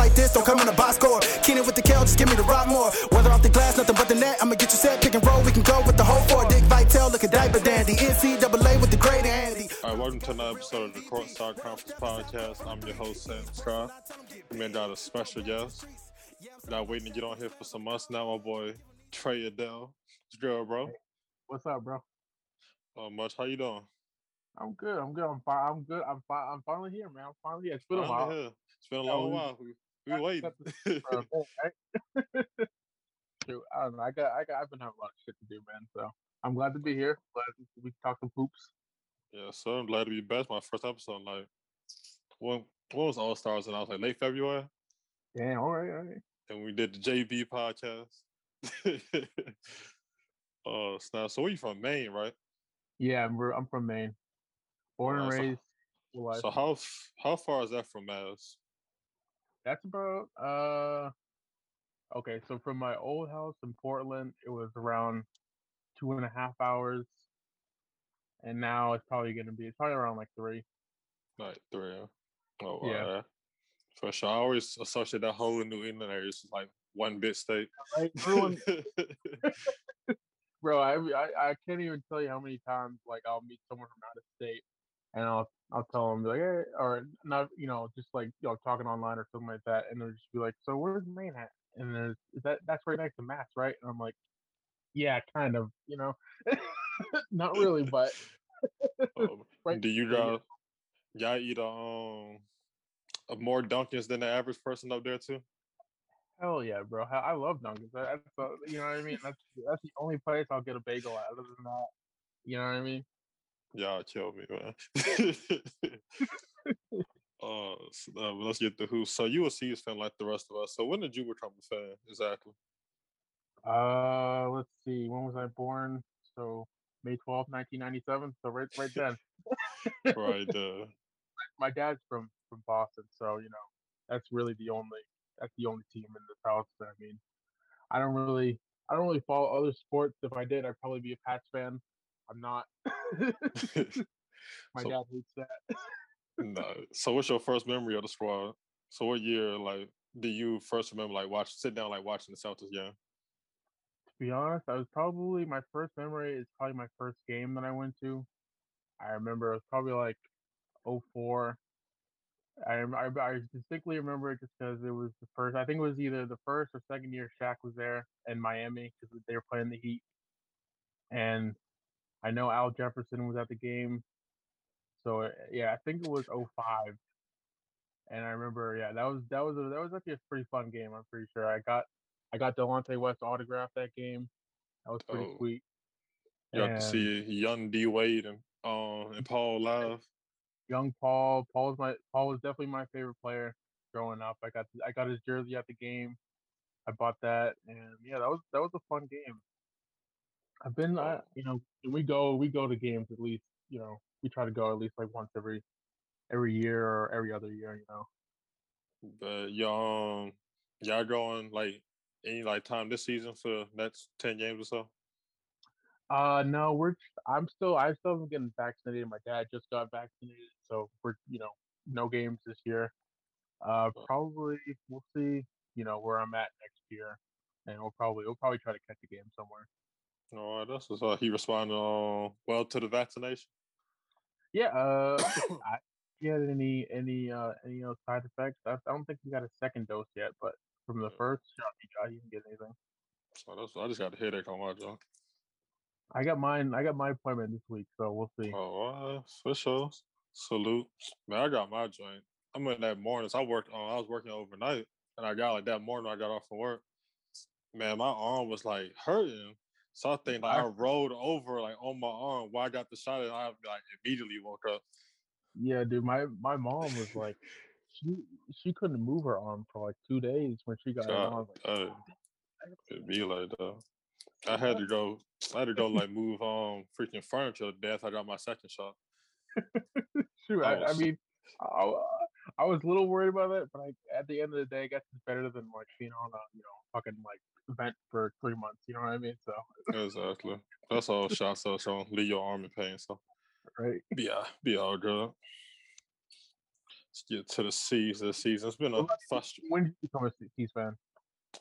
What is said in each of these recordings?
like this, don't come in a box score. Keenan with the Kel, just give me the rock more. Weather off the glass, nothing but the net. I'ma get you set, pick and roll, we can go with the whole four. Dick Vitale, look at diaper dandy. NCAA with the great Andy. All right, welcome to another episode of the Courtside Conference Podcast. I'm your host, Sam Scott. We got a special guest. Not waiting to get on here for some months now, my boy Trey Adele. What's good, bro? What's up, bro? Uh, Not much. How you doing? I'm good. I'm good. I'm fine. I'm good. I'm fine. I'm finally here, man. I'm finally here. It's been a while. here. It's been a Yeah, long we- while. We, we I waiting. accepted for a bit, right? Shoot, I don't know. I got, I got, I've been having a lot of shit to do, man. So I'm glad to be here. Glad we can talk some hoops. yeah, so I'm glad to be back. My first episode, like, when, when was All Stars? And I was like late February. Damn. All right. All right. and we did the JB podcast. uh, snap. So where you from? Maine, right? Yeah, I'm, I'm from Maine. Born and Uh, so- raised. full. So how how far is that from Mass? That's about uh. Okay, so from my old house in Portland, it was around two and a half hours, and now it's probably gonna be it's probably around like three. Like three. huh? Oh, Yeah. For sure. I always associate that whole New England area is like one big state. Everyone, bro, I, I I can't even tell you how many times like I'll meet someone from out of state, and I'll I'll tell them like, hey, or not, you know, just like you know, talking online or something like that, and they'll just be like, so where's Maine at? And there's is that that's right next to Mass, right? And I'm like, yeah, kind of, you know, not really, but Um, right. Do you guys y'all eat um uh, more Dunkins than the average person up there too? Hell yeah, bro. I love Dunkins. That's uh, you know what I mean. That's that's the only place I'll get a bagel at. Other than that, you know what I mean. Y'all kill me, man. uh, so, uh, let's get the who. So you a C's fan like the rest of us. So when did you become a fan exactly? Uh, let's see. When was I born? So May twelfth, nineteen ninety seven. So right, right then. Right. Uh, My dad's from from Boston, so you know that's really the only that's the only team in this house. I mean, I don't really I don't really follow other sports. If I did, I'd probably be a Pats fan. I'm not. My So- dad hates that. no. So what's your first memory of the squad? So what year like do you first remember like watch sit down like watching the Celtics game? To be honest, I was probably my first memory is probably my first game that I went to. I remember it was probably like 04. I, I, I distinctly remember it just because it was the first. I think it was either the first or second year Shaq was there in Miami because they were playing the Heat, and I know Al Jefferson was at the game. So uh, yeah, I think it was 05. And I remember, yeah, that was that was a, that was actually a pretty fun game. I'm pretty sure I got I got Delonte West autograph that game. That was pretty Oh. sweet. You got to see young D Wade and um and Paul live. young Paul. Paul was my Paul was definitely my favorite player growing up. I got I got his jersey at the game. I bought that, and yeah, that was that was a fun game. I've been, I, Oh. you know, we go we go to games at least, you know, we try to go at least like once every every year or every other year, you know. But y'all um y'all going like any like time this season for the next ten games or so? Uh no, we're I'm still I still haven't getting vaccinated. My dad just got vaccinated, so we're you know no games this year. Uh, probably we'll see. You know where I'm at next year, and we'll probably we'll probably try to catch a game somewhere. All right, that's what's up. He responded well to the vaccination. Yeah. Uh, I he had any any uh any side effects? I, I don't think he got a second dose yet, but from the Yeah. first shot he got, he didn't get anything. So that's I just got a headache on my jaw. I got mine. I got my appointment this week, so we'll see. Oh, uh, for sure. Salute. Man, I got my joint. I'm in that morning. So I worked on I was working overnight and I got like that morning I got off from work. Man, my arm was like hurting. So I think like, I rolled over like on my arm while I got the shot and I like immediately woke up. Yeah, dude. My my mom was like, she she couldn't move her arm for like two days when she got it. I God, was like, uh, it'd be like that. I had to go. I had to go like move um freaking furniture to death. I got my second shot. shoot. I, I was- mean, I, I was a little worried about it, but I, at the end of the day, I guess it's better than like being on a you know fucking like vent for three months. You know what I mean? So Exactly. That's all shots up. So leave your arm in pain. So right. Yeah, be all, good. get to the C's this season. It's been a frustrating. When did you become a C's fan?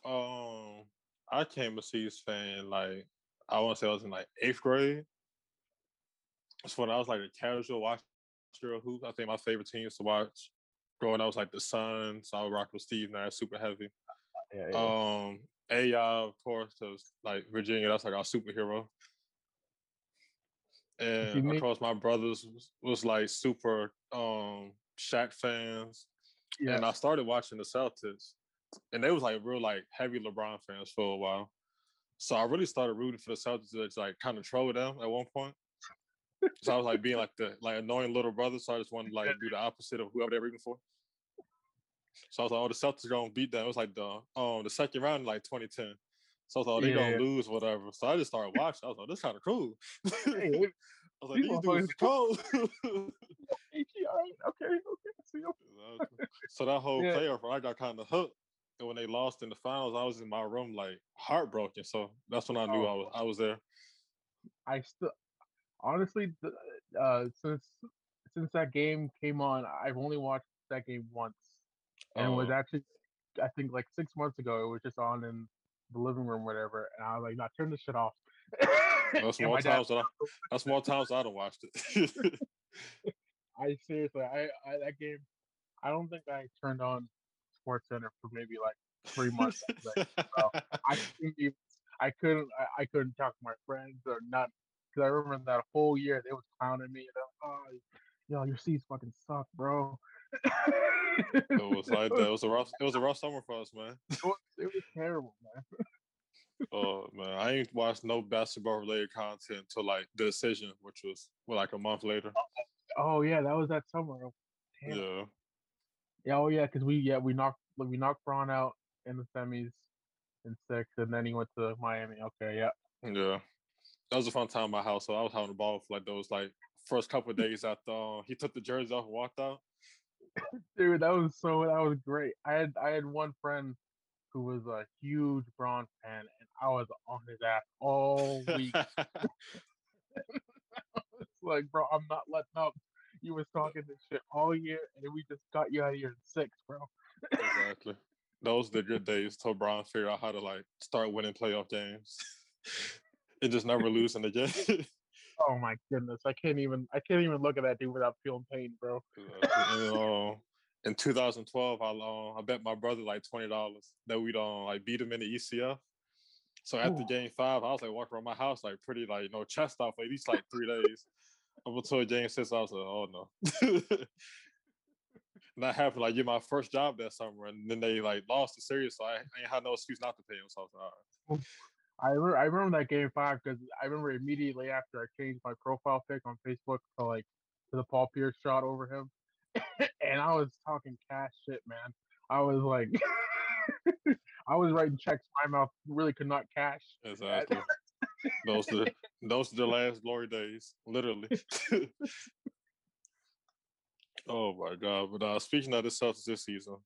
Um, I came a C's fan like I want to say I was in like eighth grade. That's when I was like a casual watcher of hoop. I think my favorite teams to watch growing up was like the Suns. I would rock with Steve Nash, super heavy. Yeah, yeah. Um, AI, of course, because like Virginia, that's like our superhero. And of my brothers was, was like super um Shaq fans, yeah. and I started watching the Celtics, and they was like real like heavy LeBron fans for a while. So I really started rooting for the Celtics to like kind of troll them at one point. So I was like being like the like annoying little brother. So I just wanted to like do the opposite of whoever they're rooting for. So I was like, oh, the Celtics gonna beat them. It was like the um the second round in like 2010. So I was like, oh, they Yeah. gonna lose, whatever. So I just started watching. I was like, this kind of cool. Hey, I was like, these these dudes is cold. AG, all right, okay, okay. So that whole Yeah. playoff, I got kind of hooked. And when they lost in the finals, I was in my room like heartbroken. So that's when I knew I Oh. was I was there. I still, honestly, uh, since since that game came on, I've only watched that game once, and it was Oh. actually, I think, like six months ago. It was just on in the living room, whatever, and I was like, "Nah, turn this shit off." That's And more my dad- times that I, that's more times I don't watched it. I seriously, I, I that game, I don't think I turned on Sports Center for maybe like three months. that. I couldn't even, I couldn't, I, I couldn't talk to my friends or not, because I remember that whole year they was clowning me. You know, oh, yo, your seats fucking suck, bro. it was like that. It was a rough. It was a rough summer for us, man. It was, it was terrible, man. Oh man, I ain't watched no basketball related content until like the decision, which was well, like a month later. Oh yeah, that was that summer. Damn. Yeah, Yeah, oh yeah, because we yeah we knocked like, we knocked Bron out in the semis in six, and then he went to Miami. Okay, yeah. yeah. That was a fun time in my house. So I was having a ball for like those like first couple of days after uh, he took the jersey off and walked out. Dude, that was so that was great. I had I had one friend who was a huge Bron fan, and I was on his ass all week. it's like, bro, I'm not letting up. You was talking this shit all year, and we just got you out of here in six, bro. exactly. Those the good days till Brian figured out how to like start winning playoff games. and just never losing again. Oh my goodness, I can't even I can't even look at that dude without feeling pain, bro. uh, in 2012, I uh, I bet my brother like twenty dollars that we'd um like beat him in the ECF. So after Ooh. game five, I was like walking around my house like pretty like you know chest off for at least like three days. Up until game six, I was like, oh no. and that happened like get my first job that summer, and then they like lost the series, so I, I ain't had no excuse not to pay him. So I was like, all right. I re- I remember that game five because I remember immediately after I changed my profile pic on Facebook to like to the Paul Pierce shot over him, and I was talking cash shit, man. I was like, I was writing checks my mouth really could not cash. Exactly. those are those are the last glory days, literally. oh my god! But uh, speaking of the Celtics this season,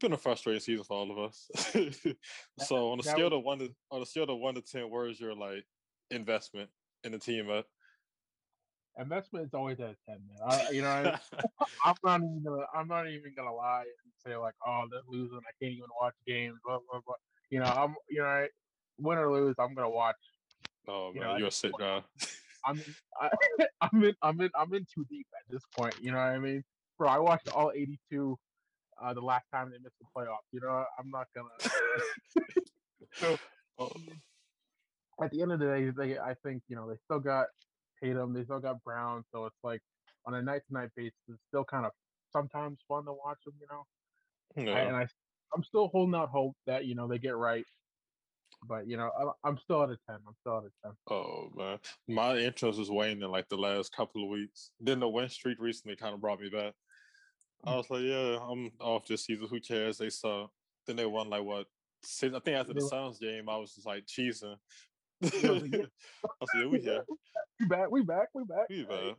been a frustrating season for all of us. so on a scale of one to on a scale of one to ten, where is your like investment in the team at? Investment is always at a ten, man. I, you know, I, I'm not even gonna I'm not even gonna lie and say like, oh, they're losing. I can't even watch games. Blah blah blah. You know, I'm you know, I, win or lose, I'm gonna watch. oh You man, know, you're a sick guy. I'm in, I, I'm in I'm in I'm in too deep at this point. You know what I mean, bro? I watched all 82 uh, the last time they missed the playoffs. You know, I'm not gonna. so Oh, at the end of the day, they I think you know they still got Tatum, they still got Brown, so it's like on a night to night basis, it's still kind of sometimes fun to watch them. You know, I, and I I'm still holding out hope that you know they get right. But you know, I, I'm still at a ten. I'm still at a ten. Oh man, my interest was waning like the last couple of weeks. Then the win streak recently kind of brought me back. I was like, yeah, I'm off this season. Who cares? They suck. Then they won like what? Six, I think after the Suns game, I was just like cheesing. I was like, yeah. was like, yeah, we here, We back. We back. We back. we back.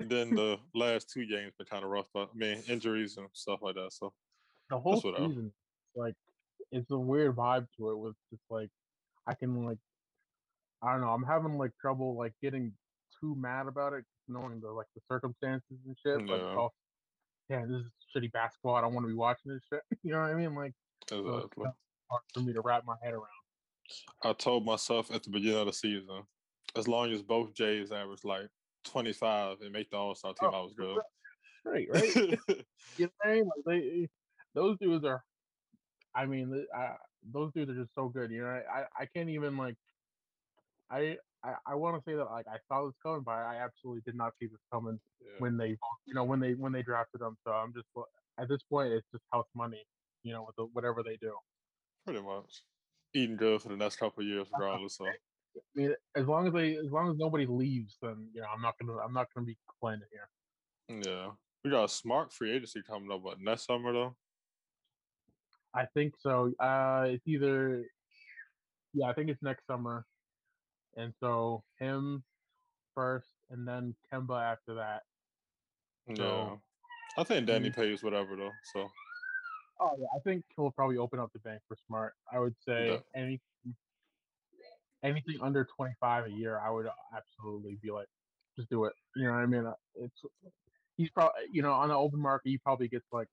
And then the last two games been kind of rough, but I mean injuries and stuff like that. So the whole what I- season, like, it's a weird vibe to it. With just like, I can like, I don't know. I'm having like trouble like getting too mad about it, knowing the like the circumstances and shit. But it's Yeah. this is shitty basketball. I don't want to be watching this shit. You know what I mean? Like, so it's hard for me to wrap my head around. I told myself at the beginning of the season, as long as both Jays average like 25 and make the All Star team, Oh, I was good. Right, right. you know what I mean? Like they, eh, those dudes are. I mean, I, those dudes are just so good. You know, I, I can't even like. I, I, I want to say that like I saw this coming, but I absolutely did not see this coming Yeah. when they, you know, when they when they drafted them. So I'm just at this point, it's just house money. You know, with the, whatever they do. Pretty much. Eating good for the next couple of years, regardless. So I mean, as long as they, as long as nobody leaves, then you know, I'm not gonna, I'm not gonna be complaining here. yeah, we got a smart free agency coming up, but next summer though. I think so. Uh, it's either, yeah, I think it's next summer, and so him first, and then Kemba after that. Yeah, So, I think Danny mean- pays whatever though. So Oh yeah, I think he'll probably open up the bank for Smart. I would say Yeah. any anything under twenty five a year, I would absolutely be like, just do it. You know what I mean? Uh, It's he's probably you know on the open market he probably gets like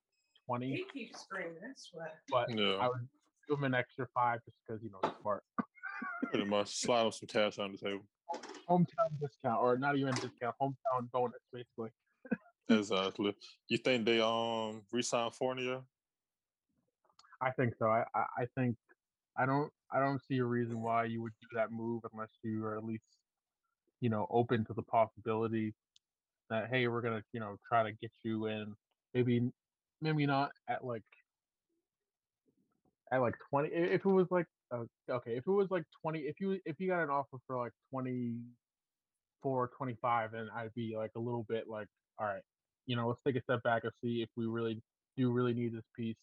twenty, He keeps screaming. That's what. but yeah, I would give him an extra five just because you know Smart. Pretty much slide him some cash on the table. Hometown discount or not even discount, hometown bonus basically. Exactly. You think they um resign Fournier? I think so. I, I I think I don't I don't see a reason why you would do that move unless you are at least you know open to the possibility that hey we're gonna you know try to get you in maybe maybe not at like at like 20 if it was like uh, okay if it was like 20 if you if you got an offer for like 24 25 then i'd be like a little bit like all right you know let's take a step back and see if we really do really need this piece.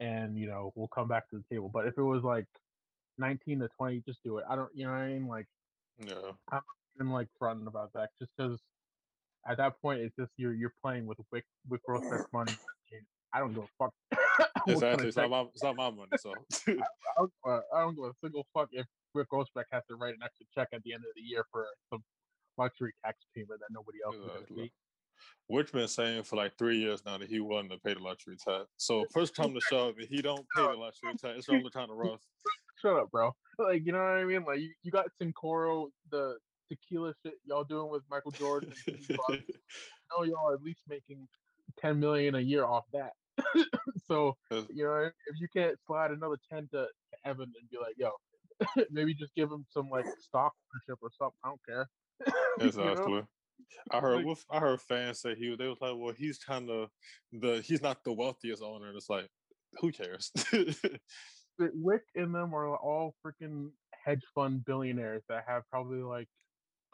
And you know we'll come back to the table. But if it was like 19 to 20 just do it. I don't you know what i mean? Like Yeah, I'm like fronting about that just because at that point it's just you're you're playing with Wyc Wyc Grousbeck's money. I don't give a fuck. Exactly. It's not my it's not my money. So I don't, uh, I don't give a single fuck if Wyc Grousbeck has to write an extra check at the end of the year for some luxury tax payment that nobody else is going to. Which been saying for like three years now that he wasn't to pay the luxury tax. So first come to shove, if he don't pay the luxury tax, it's only kind of rough. Shut up, bro. Like you know what I mean? Like you, you got Cincoro, the tequila shit y'all doing with Michael Jordan. And I know y'all are at least making ten million a year off that. so you know, if you can't slide another ten to, to Evan and be like, yo, maybe just give him some like stock ownership or something. I don't care. You know? Exactly. I heard Like- I heard fans say he was- they was like, well, he's kind of the he's not the wealthiest owner, and it's like, who cares? But Wyc and them are all freaking hedge fund billionaires that have probably like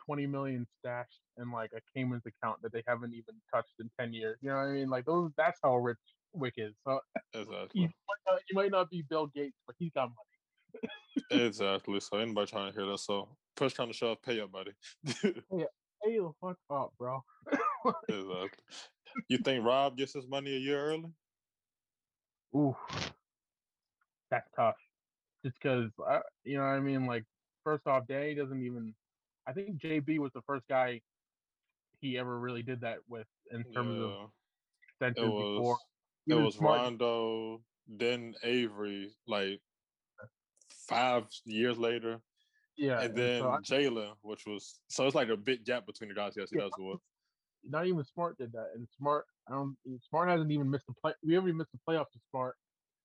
twenty million stashed in like a Cayman's account that they haven't even touched in ten years. You know what I mean? Like those. That's how rich Wyc is. So exactly. he might not, he might not be Bill Gates, but he's got money. exactly. So anybody trying to hear that, so push to shove, pay up, buddy. Hey, the fuck up, bro. exactly. You think Rob gets his money a year early? Ooh, that's tough. Just because, uh, you know what I mean? Like, first off, Danny doesn't even. I think JB was the first guy he ever really did that with in terms of Yeah. It extensions before. It was Rondo, then Avery, like five years later, Yeah, and then so Jaylen, which was so it's like a big gap between the guys. Yes, he Yeah. does not even Smart did that, and Smart, I don't. Smart hasn't even missed the play. We haven't even missed the playoffs to Smart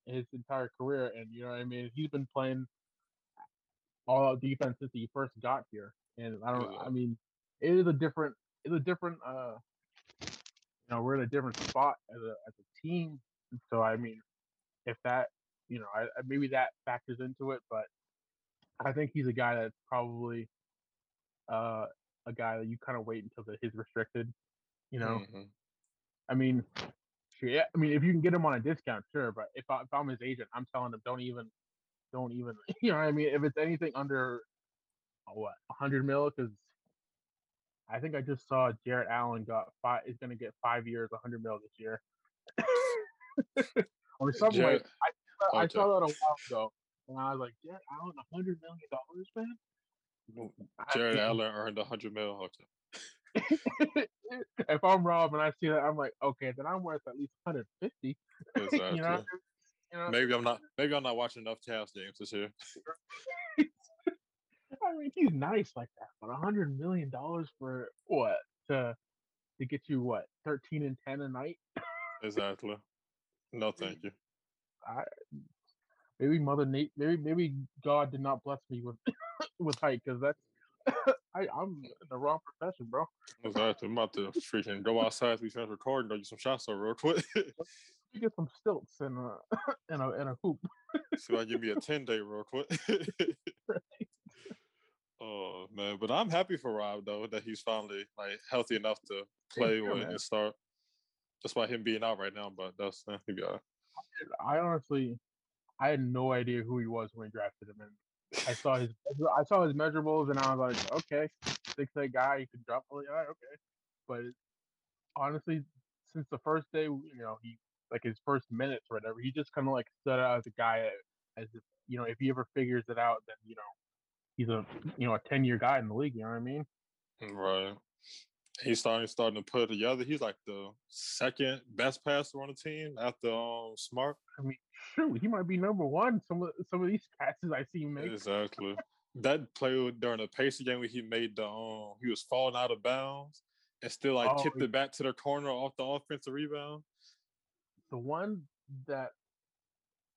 in his entire career, and you know what I mean. He's been playing all out defense since he first got here, and I don't. I mean, it is a different. It's a different. uh You know, we're in a different spot as a as a team, and so I mean, if that, you know, I, maybe that factors into it, but I think he's a guy that's probably uh a guy that you kind of wait until the, his restricted. You know, Mhm. I mean, sure, yeah. I mean, if you can get him on a discount, sure. But if, I, if I'm his agent, I'm telling him don't even, don't even. You know what I mean? If it's anything under uh, what 100 mil, because I think I just saw Jarrett Allen got five is going to get five years, 100 mil this year. or something Jarrett- I, I saw that a while ago, and I was like, Jarrett Allen, 100 million dollars, man. Jarrett Allen earned a hundred mil. If I'm Rob and I see that, I'm like, okay, then I'm worth at least 150. Exactly. you know, you know. Maybe I'm not. Maybe I'm not watching enough Cavs games this year. I mean, he's nice like that, but a hundred million dollars for what to to get you what 13 and 10 a night? Exactly. No, thank you. I, maybe Mother Nate, maybe maybe God did not bless me with with height because that's I I'm in the wrong profession, bro. Exactly. I'm about to freaking go outside. We finish recording. Go get some shots over real quick. You get some stilts and a and a and a hoop. If I give me a 10 day real quick. oh man, but I'm happy for Rob though that he's finally like healthy enough to play here, with man. and start. Despite him being out right now, but that's uh, be all right. I honestly, I had no idea who he was when we drafted him, and I saw his I saw his measurables, and I was like, okay, six eight guy, he could drop. All right, okay, but honestly, since the first day, you know, he like his first minutes or whatever, he just kind of like stood out as a guy as if you know if he ever figures it out, then you know he's a you know a ten year guy in the league. You know what I mean? Right. He's starting starting to put it together. He's like the second best passer on the team after um Smart. I mean, shoot, he might be number one. Some of some of these passes I see him make. Exactly. that play during the Pacer game where he made the um he was falling out of bounds and still like Oh, tipped it back to the corner off the offensive rebound. the one that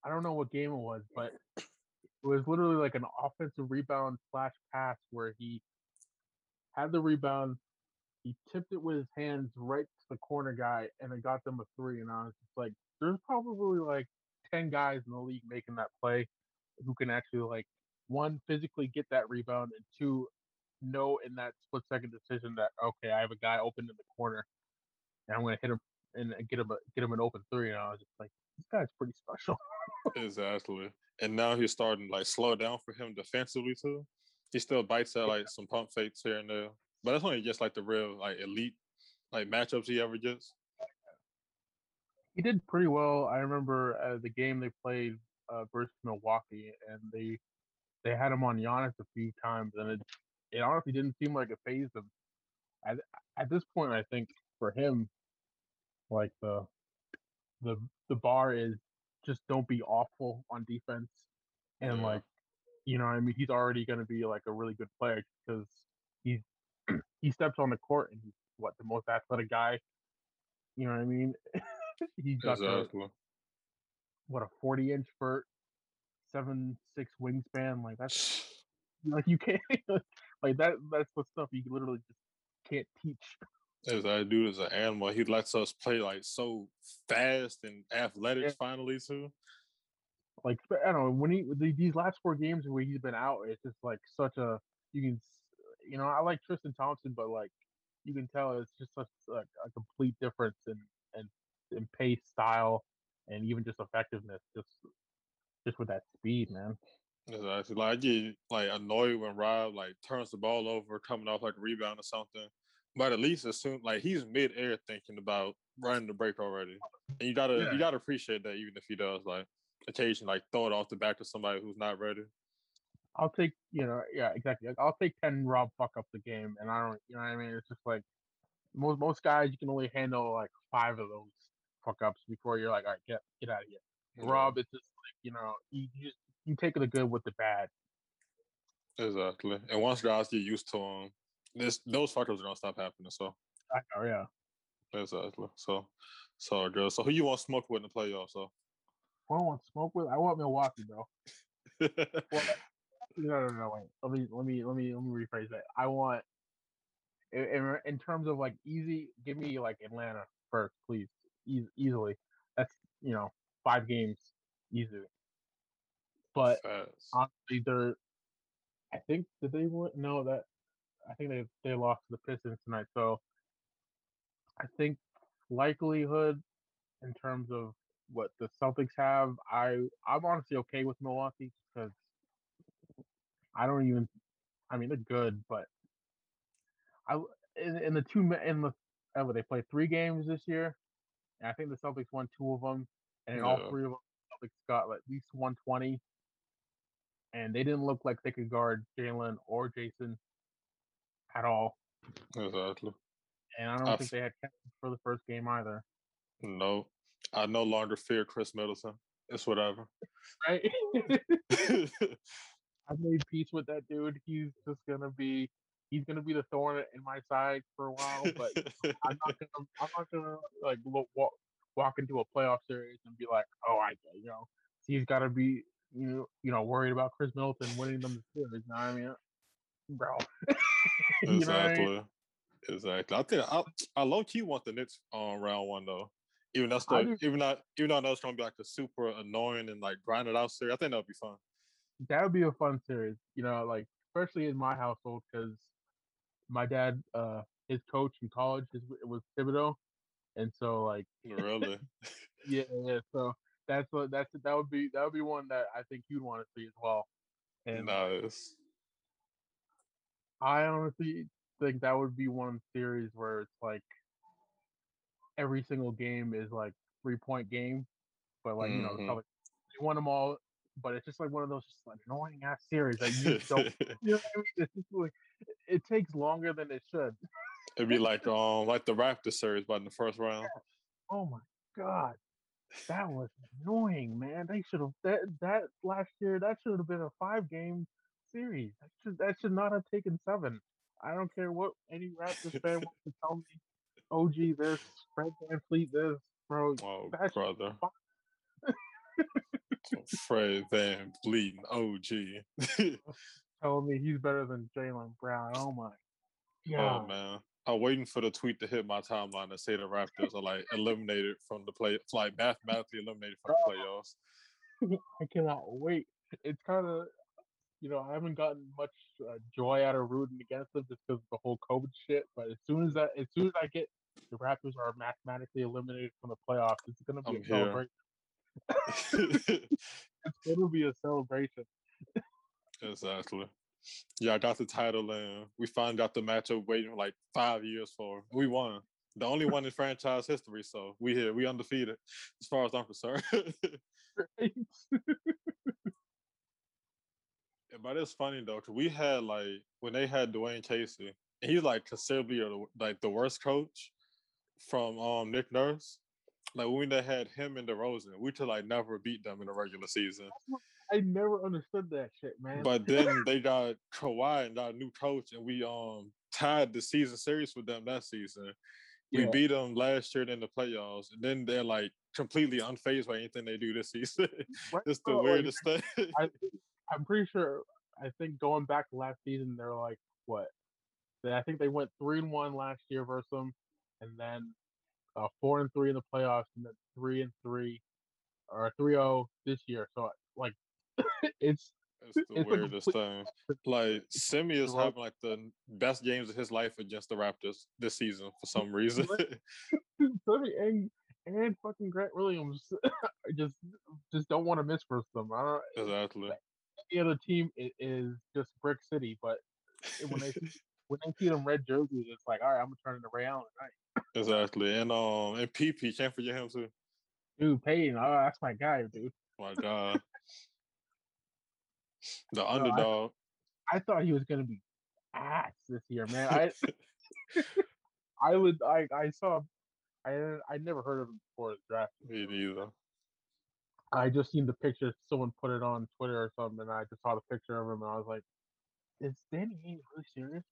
I don't know what game it was, but it was literally like an offensive rebound slash pass where he had the rebound, he tipped it with his hands right to the corner guy, and it got them a three. And I was just like, there's probably like ten guys in the league making that play who can actually like one physically get that rebound and two know in that split second decision that okay, I have a guy open in the corner and I'm gonna hit him and get him a, get him an open three. And I was just like, this guy's pretty special. Exactly. And now he's starting like slow down for him defensively too. He still bites at like some pump fakes here and there. But that's only just like the real like elite like matchups he ever gets. he did pretty well. I remember uh, the game they played uh, versus Milwaukee, and they they had him on Giannis a few times, and it it honestly didn't seem like it phased him. At at this point, I think for him, like the the the bar is just don't be awful on defense, and Yeah. like you know, what I mean, he's already going to be like a really good player because he's he steps on the court and he's what the most athletic guy. You know what I mean? he's got the, what a 40 inch vert, seven six wingspan. Like that's like you can't like that. That's the stuff you literally just can't teach. As that dude is an animal. He lets us play like so fast and athletic Yeah. finally too. Like I don't know when he these last four games where he's been out, it's just like such a you can you know I like Tristan Thompson, but like you can tell it's just such a, a complete difference in and in pace, style, and even just effectiveness. Just just with that speed, man. Exactly. Like I get like annoyed when Rob like turns the ball over coming off like a rebound or something. But at least assume like he's mid air thinking about running the break already. And you gotta Yeah. you gotta appreciate that even if he does like occasionally like throw it off the back to somebody who's not ready. I'll take, you know, yeah, exactly. Like, I'll take ten Rob fuck up the game, and I don't, you know what I mean. It's just like most most guys, you can only handle like five of those fuck ups before you're like, all right, get get out of here. Rob, it's just like you know, you, you just you take the good with the bad. Exactly. And once guys get used to them, this those fuckers are gonna stop happening. So I know, yeah. exactly. So so good. So who you want to smoke with in the playoffs? So I don't want smoke with. I want Milwaukee, bro. Well, no, no, no, wait. Let me, let me, let me, let me rephrase that. I want, in, in, terms of like easy, give me like Atlanta first, please, e- easily. That's you know five games easily. But Facts. honestly, they're. I think did they win? No, that I think they they lost to the Pistons tonight. So I think likelihood in terms of what the Celtics have, I I'm honestly okay with Milwaukee because I don't even. I mean, they're good, but I in, in the two in the ever they played three games this year, and I think the Celtics won two of them, and in all three of them, the Celtics got at least 120 and they didn't look like they could guard Jaylen or Jayson at all. Exactly. and I don't I think f- they had for the first game either. No, I no longer fear Khris Middleton. It's whatever. Right? I've made peace with that dude. He's just gonna be he's gonna be the thorn in my side for a while, but I'm not gonna I'm not gonna like lo- walk walk into a playoff series and be like, oh, I you know he's got to be you know you know worried about Khris Middleton winning them the series. You know I mean, bro? you I mean? exactly. Exactly. I think I, I low key want the Knicks on round one though. Even that's the even though even though I know it's gonna be like a super annoying and like grinded out series. I think that'll be fun. That would be a fun series. You know, like especially in my household because my dad, uh, his coach in college is, it was Thibodeau, and so like Really. yeah, yeah. So that's what that's that would be that would be one that I think you'd want to see as well. And nice. I honestly think that would be one series where it's like every single game is like three point game, but like you know Mhm. not they won them all, but it's just like one of those just like annoying ass series that you don't. You know what I mean? It's just like it takes longer than it should. It'd be like um like the Raptor series, but in the first round. Oh my god, that was annoying, man. They should have that that last year. That should have been a five game series. That should that should not have taken seven. I don't care what any Raptors fan wants to tell me. OG this, Fred VanVleet this, bro. Oh brother. Fred Van Vliet, OG. telling me he's better than Jaylen Brown. Oh my oh man. I'm waiting for the tweet to hit my timeline and say the Raptors are like eliminated from the play like mathematically eliminated from the playoffs. I cannot wait. It's kind of, you know, I haven't gotten much uh, joy out of rooting against them just because of the whole COVID shit. But as soon as that, as soon as I get the Raptors are mathematically eliminated from the playoffs, it's gonna be I'm a celebration. Gonna be a celebration. exactly. Yeah, I got the title and we finally got the matchup waiting like five years for. We won. The only one in franchise history. So we here. We undefeated as far as I'm concerned. Yeah, but it's funny though, because we had like when they had Dwane Casey, and he's like considerably like the worst coach from um Nick Nurse. Like when they had him and DeRozan, we could like never beat them in the regular season. I never understood that shit, man. But then they got Kawhi and got a new coach, and we um tied the season series with them that season. We Yeah. beat them last year in the playoffs, and then they're like completely unfazed by anything they do this season. Right, it's the like, weirdest thing. I, I'm pretty sure. I think going back to last season, they're like what? I think they went three and one last year versus them, and then uh, four and three in the playoffs, and then three and three or 3-0 this year. So like, it's It's the It's weirdest complete thing. Like Semi is Right. having like the best games of his life against the Raptors this season for some reason. And and fucking Grant Williams just just don't want to miss versus them. I don't. exactly. The other team is just Brick City, but when they see, when they see them red jerseys, it's like, all right, I'm gonna turn into Ray Allen tonight. Exactly. And um and PP, can't forget him too. Dude, Payton, oh, that's my guy, dude. My God. The I- underdog. I thought he was gonna be ass this year, man. I I would I I saw I I never heard of him before the draft. Me neither. I just seen the picture. Someone put it on Twitter or something, and I just saw the picture of him, and I was like, "Is Danny really serious,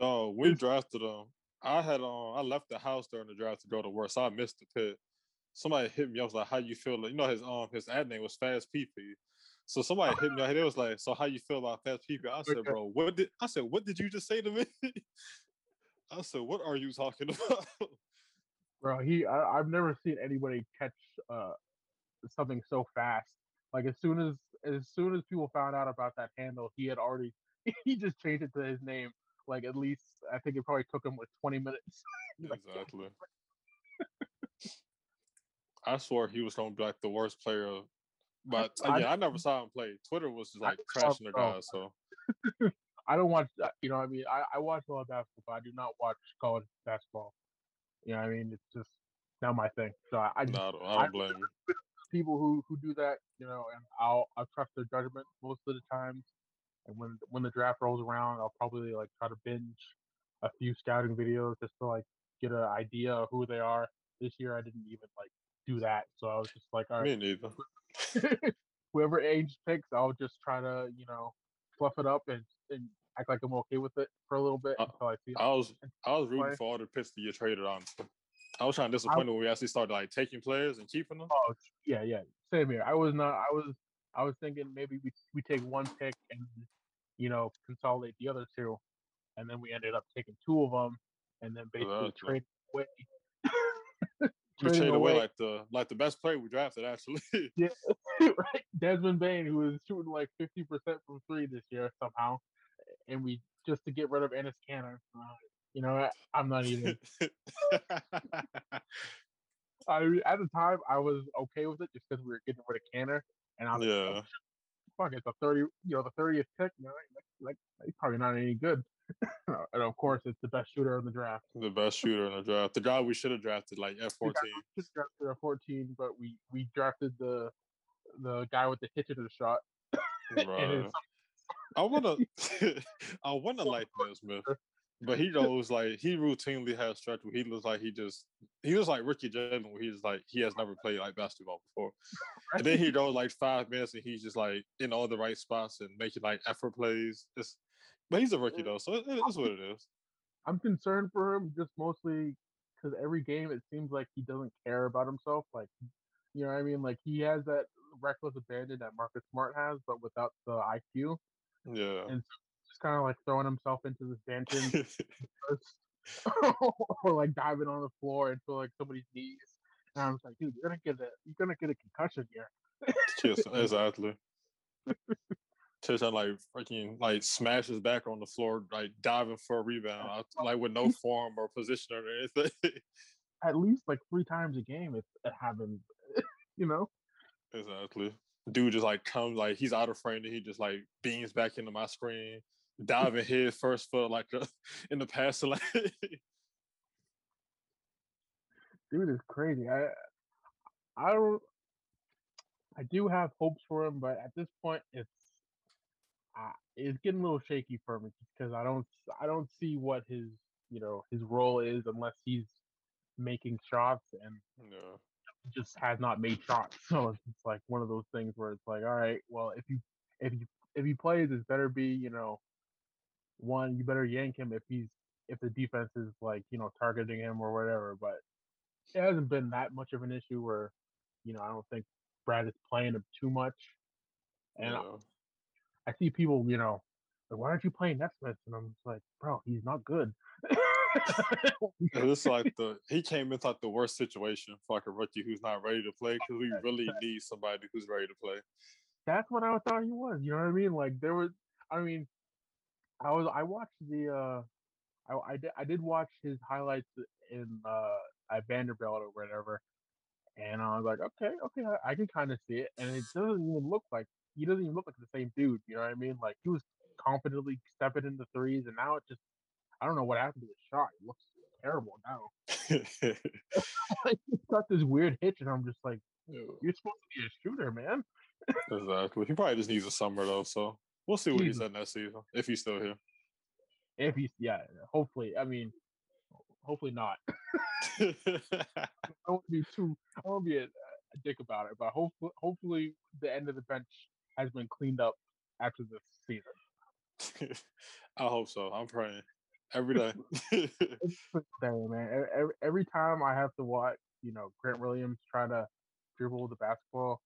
oh, we drafted him. I had um I left the house during the draft to go to work, so I missed the pit. Somebody hit me. I was like, "How you feel?" Like, you know, his um his ad name was Fast PP. So somebody hit me. It was like, "So how you feel about Fast PP?" I said, "Bro, what did I said? What did you just say to me?" I said, "What are you talking about?" Bro, he I, I've never seen anybody catch uh something so fast. Like as soon as as soon as people found out about that handle, he had already he just changed it to his name. Like at least I think it probably took him like 20 minutes. Exactly. I swore he was gonna be like the worst player, but uh, I- yeah, I never saw him play. Twitter was just like saw trashing the guy. So I don't watch. You know, what I mean, I, I watch a lot of basketball, but I do not watch college basketball. You know, what I mean, it's just not my thing. So I, I just no, I don't, I I- don't blame you. People who who do that, you know, and I'll I'll trust their judgment most of the times. And when when the draft rolls around, I'll probably like try to binge a few scouting videos just to like get an idea of who they are. This year, I didn't even like do that, so I was just like, all Me neither. whoever age picks, I'll just try to you know fluff it up and, and act like I'm okay with it for a little bit Uh, until I see. I was I was rooting Play. for all the picks to get traded. Honestly, I was trying to disappoint when we actually started like taking players and keeping them. Oh yeah, yeah. Same here. I was not. I was. I was thinking maybe we we take one pick and you know consolidate the other two, and then we ended up taking two of them, and then basically Exactly. trade away. We traded away away- like the like the best player we drafted actually. yeah, right? Desmond Bane, who was shooting like fifty percent from three this year somehow, and we just to get rid of Enes Kanter. Uh, you know, I, I'm not even. I at the time I was okay with it just because we were getting rid of Kanter, and I was like, oh, yeah, fuck, it's a thirty, you know, the thirtieth pick. You know, like, like he's probably not any good. and of course, it's the best shooter in the draft. the best shooter in the draft. The guy we should have drafted like F fourteen. drafted at fourteen, but we we drafted the the guy with the hitch to the shot. Right. I wanna I wanna like Nesmith, but he goes like he routinely has stretch where he looks like he just he was like Ricky Jalen where he's like he has never played like basketball before. And then he goes like five minutes and he's just like in all the right spots and making like effort plays. It's, but he's a rookie mm. though, so it, it is what it is. I'm concerned for him just mostly because every game it seems like he doesn't care about himself. Like, you know what I mean? Like he has that reckless abandon that Marcus Smart has, but without the IQ. Yeah. And Just kind of like throwing himself into this dancing or like diving on the floor into like somebody's knees. And I was like, dude, you're gonna get a you're gonna get a concussion here. Yes, exactly. Tristan like freaking like smashes back on the floor, like diving for a rebound, like with no form or position or anything. At least like three times a game it, it happens. you know? exactly. Dude just like comes like he's out of frame and he just like beams back into my screen, diving head first foot like in the past lane. dude is crazy. I I don't I do have hopes for him, but at this point it's uh, it's getting a little shaky for me because I don't i don't see what his you know his role is unless he's making shots and he just has not made shots. So it's like one of those things where it's like, all right, well if you if you if he plays, it better be you know one you better yank him if he's if the defense is like you know targeting him or whatever. But it hasn't been that much of an issue where you know I don't think Brad is playing him too much. And yeah. I see people, you know, like, why aren't you playing Nesmith? And I'm just like, bro, he's not good. It's like the he came into like the worst situation for like a rookie who's not ready to play because we really need somebody who's ready to play. That's what I thought he was. You know what I mean? Like there was, I mean, I was, I watched the, uh I, I did, I did watch his highlights in uh at Vanderbilt or whatever, and I was like, okay, okay, I, I can kind of see it, and it doesn't even look like he doesn't even look like the same dude. You know what I mean? Like he was confidently stepping into threes, and now it just, I don't know what happened to the shot. It looks terrible now. like he's got this weird hitch, and I'm just like, you're supposed to be a shooter, man. exactly. He probably just needs a summer though, so we'll see what he's at next season if he's still here. If he's, yeah, hopefully. I mean, hopefully not. I won't be too. I won't be a, a dick about it, but hopefully, hopefully, the end of the bench has been cleaned up after this season. I hope so. I'm praying every day. It's man. Every, every time I have to watch, you know, Grant Williams try to dribble the basketball,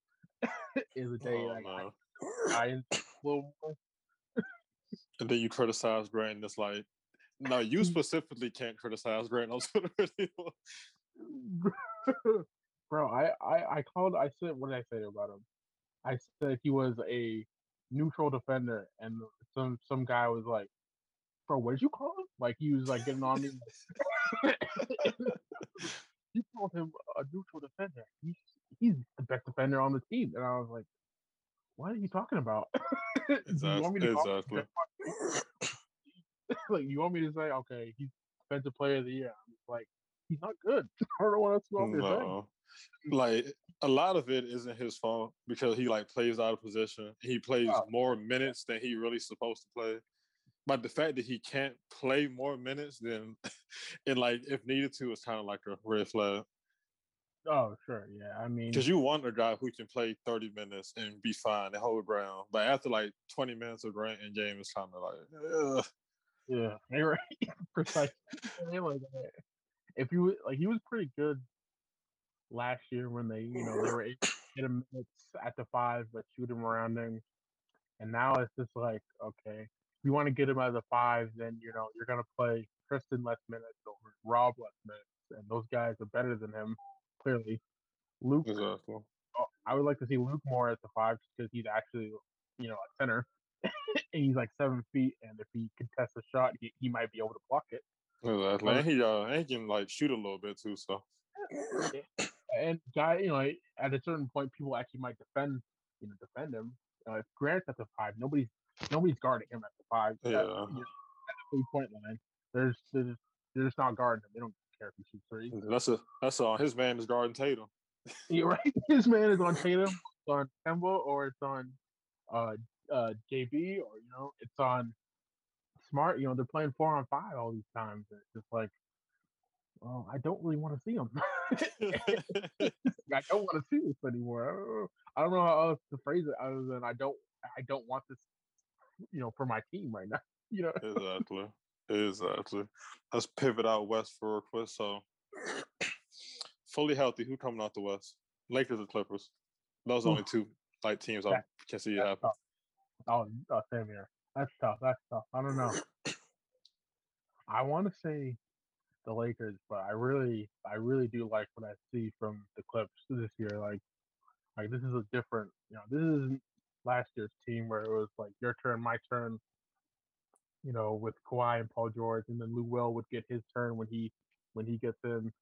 is a day Oh, like no. I, I little more. And then you criticize Grant. And it's like, no, you mm. specifically can't criticize Grant on Twitter. Bro, I, I I called. I said, what did I say about him? I said he was a neutral defender, and some some guy was like, "Bro, what did you call him?" Like he was like getting on me. you called him a neutral defender. He's he's the best defender on the team, and I was like, "What are you talking about?" Do you want me to Exactly. like you want me to say, okay, he's defensive player of the year? I'm just like, he's not good. I don't know what else you want me to say. No. Like a lot of it isn't his fault because he like plays out of position. He plays Oh. more minutes than he really supposed to play. but the fact that he can't play more minutes than, and like if needed to, it's kind of like a red flag. Oh, sure, yeah. I mean, Because you want a guy who can play 30 minutes and be fine and hold ground. But after like 20 minutes of Grant and game, it's kind of like, ugh. yeah, you're right. Precisely. Uh, if you like, he was pretty good last year when they, you know, they were able to get him minutes at the five, but shoot him around him. And now it's just like, okay, if you want to get him as the five, then you know you're gonna play Tristan less minutes or Rob less minutes, and those guys are better than him clearly. Luke exactly. oh, I would like to see Luke more at the five because he's actually, you know, a center. and he's like seven feet, and if he contests a shot, he, he might be able to block it. Exactly. And he, uh, and he can like shoot a little bit too. So, And guy, you know, at a certain point, people actually might defend, you know, defend him. Uh, if Grant's at the five, nobody's nobody's guarding him at the five. At- Yeah. you know, at the three point line, there's there's they're just not guarding him. They don't three. that's a that's all. His man is guarding Tatum. You're right. His man is on Tatum, it's on Kemba, or it's on uh uh JB, or you know, it's on Smart. You know, they're playing four on five all these times. It's just like, well, I don't really want to see them. I don't want to see this anymore. I don't know. I don't know how else to phrase it other than I don't. I don't want this. You know, for my team right now. You know. exactly. Exactly. Let's pivot out west for a quick. So, fully healthy. Who coming out the west? Lakers or Clippers? Those are only two like teams I can see it happen. Oh, oh, same here. That's tough. That's tough. I don't know. I want to say the Lakers, but I really, I really do like what I see from the Clips this year. Like, like this is a different. You know, this isn't last year's team where it was like your turn, my turn. You know, with Kawhi and Paul George, and then Lou Will would get his turn when he when he gets in,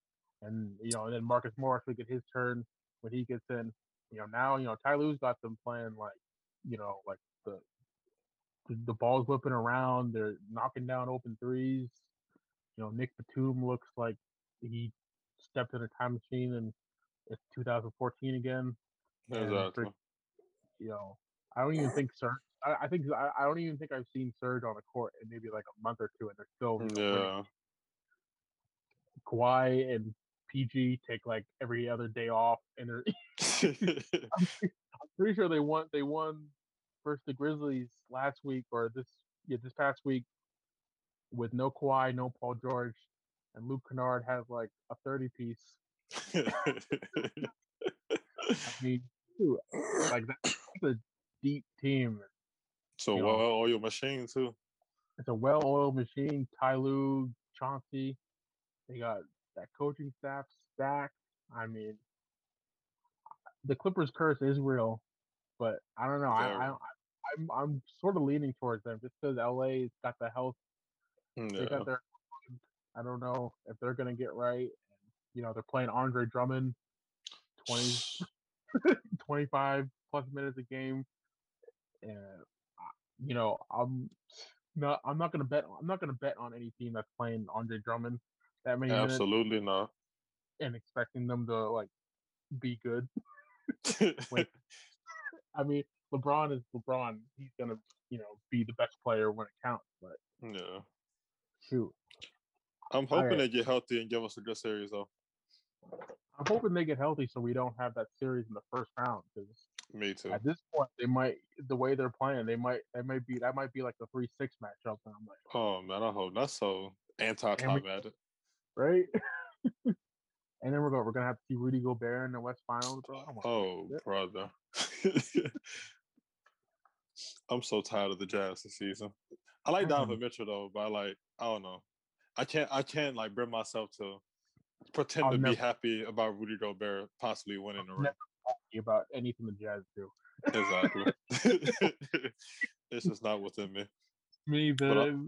and you know, and then Marcus Morris would get his turn when he gets in. You know, now you know Ty Lue's got them playing like, you know, like the the, ball's whipping around. They're knocking down open threes. You know, Nick Batum looks like he stepped in a time machine and it's 2014 again. Exactly. You know, I don't even think Serge. I, I think I, I don't even think I've seen Serge on a court in maybe like a month or two, and they're still you know, winning. Yeah. Kawhi and PG take like every other day off, and they're I'm pretty sure they won. They won versus the Grizzlies last week or this yeah this past week with no Kawhi, no Paul George, and Luke Kennard has like a thirty piece. I mean, like that's a deep team. So you well-oiled machine too. It's a well-oiled machine. Ty Lue, Chauncey, they got that coaching staff stacked. I mean, the Clippers curse is real, but I don't know. I, I I'm I'm sort of leaning towards them just because LA's got the health. They Yeah. got their. I don't know if they're gonna get right. And, you know, they're playing Andre Drummond, 20, 25 plus minutes a game, and you know I'm not I'm not gonna bet I'm not gonna bet on any team that's playing Andre Drummond that many Absolutely not. and expecting them to like be good. I mean, LeBron is LeBron. He's gonna you know be the best player when it counts. But yeah. shoot, I'm hoping right. they get healthy and give us a good series though. I'm hoping they get healthy so we don't have that series in the first round because Me too. at this point they might the way they're playing they might that might be that might be like the three six matchup and I'm like Oh man, I hope not so anti top at it. right. and then we're going we're gonna have to see Rudy Gobert in the West Finals, bro. Oh brother. I'm so tired of the Jazz this season. I like. Donovan Mitchell though, but I like I don't know. I can't I can't like bring myself to pretend I'll to be happy about Rudy Gobert possibly winning the ring. Happy about anything the Jazz do. Exactly. it's just not within me. Me, the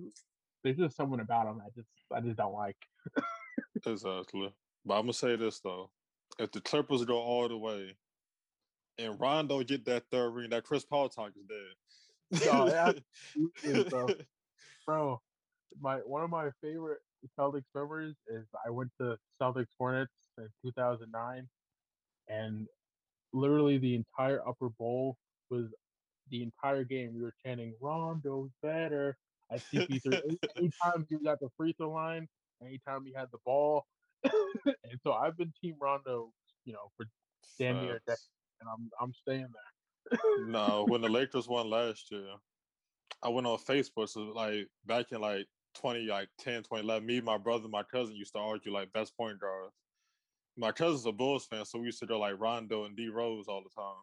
there's just something about them I just I just don't like. Exactly. But I'm gonna say this though: if the Clippers go all the way, and Rondo get that third ring, that Chris Paul talk is dead. No, absolutely bro. Bro, my one of my favorite Celtics memories is I went to Celtics Hornets in 2009, and literally the entire upper bowl was the entire game we were chanting Rondo's better at CP3. Any- anytime he was at the free throw line, anytime he had the ball, and so I've been Team Rondo, you know, for damn near a decade, and I'm I'm staying there. no, when the Lakers won last year, I went on Facebook. So like back in like 20, like 10, 2011, me, my brother, my cousin used to argue like best point guards. My cousin's a Bulls fan, so we used to go like Rondo and D Rose all the time.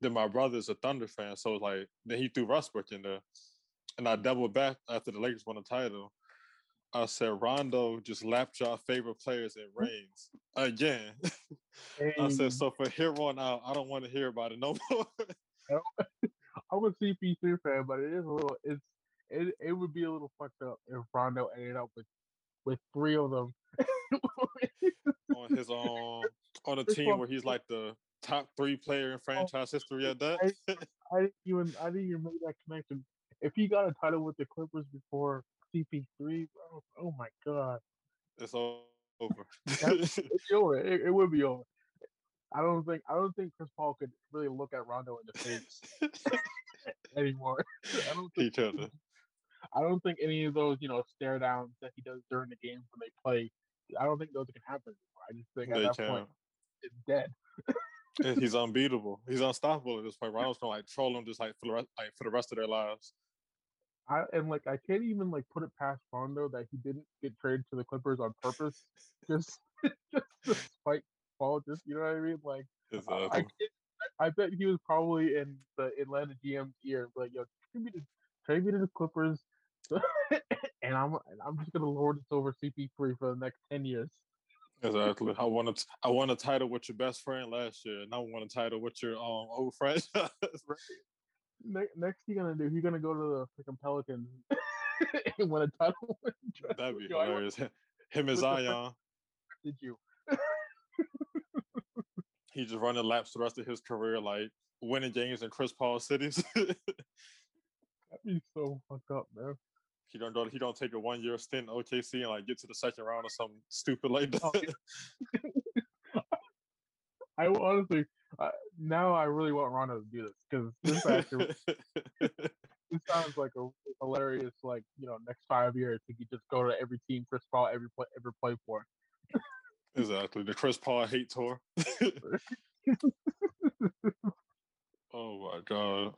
Then my brother's a Thunder fan, so like then he threw Westbrook in there. And I doubled back after the Lakers won the title. I said Rondo just lapped y'all favorite players in rings again. I said so for here on out, I don't want to hear about it no more. I'm a CP3 fan, but it is a little. It's it it would be a little fucked up if Rondo ended up with with three of them. on his own on a team where he's like the top three player in oh, franchise history at that. I didn't even I didn't even make that connection. If he got a title with the Clippers before CP3, bro, oh my god, it's all over. it's over. It, it would be over. I don't think I don't think Chris Paul could really look at Rondo in the face anymore. I don't think he could I don't think any of those you know stare downs that he does during the games when they play. I don't think those can happen anymore. I just think at that can. point it's dead. He's unbeatable. He's unstoppable at this point. Rondo's gonna like troll him just like for the rest, like for the rest of their lives. I and like I can't even like put it past Rondo that he didn't get traded to the Clippers on purpose, just just to spite Paul. Just you know what I mean? Like I, I, I bet he was probably in the Atlanta GM's ear, like yo, trade me to trade me to the Clippers, and I'm and I'm just gonna lord this over CP3 for the next ten years. exactly. I won a t- I won a title with your best friend last year, and I won a title with your um old. Ne- next, he gonna do? He gonna go to the freaking Pelicans and win a title. That'd be Yo, hilarious. Him and friend- Zion, Did you? he just running laps the rest of his career, like winning games in Chris Paul cities. That'd be so fucked up, man. He don't go. He don't take a one year stint in OKC and like get to the second round or something stupid like Oh, that. I honestly uh, now I really want Rondo to do this because this actually this sounds like a hilarious like you know next five years he could just go to every team Chris Paul every play ever played for. exactly. The Chris Paul hate tour. oh my god.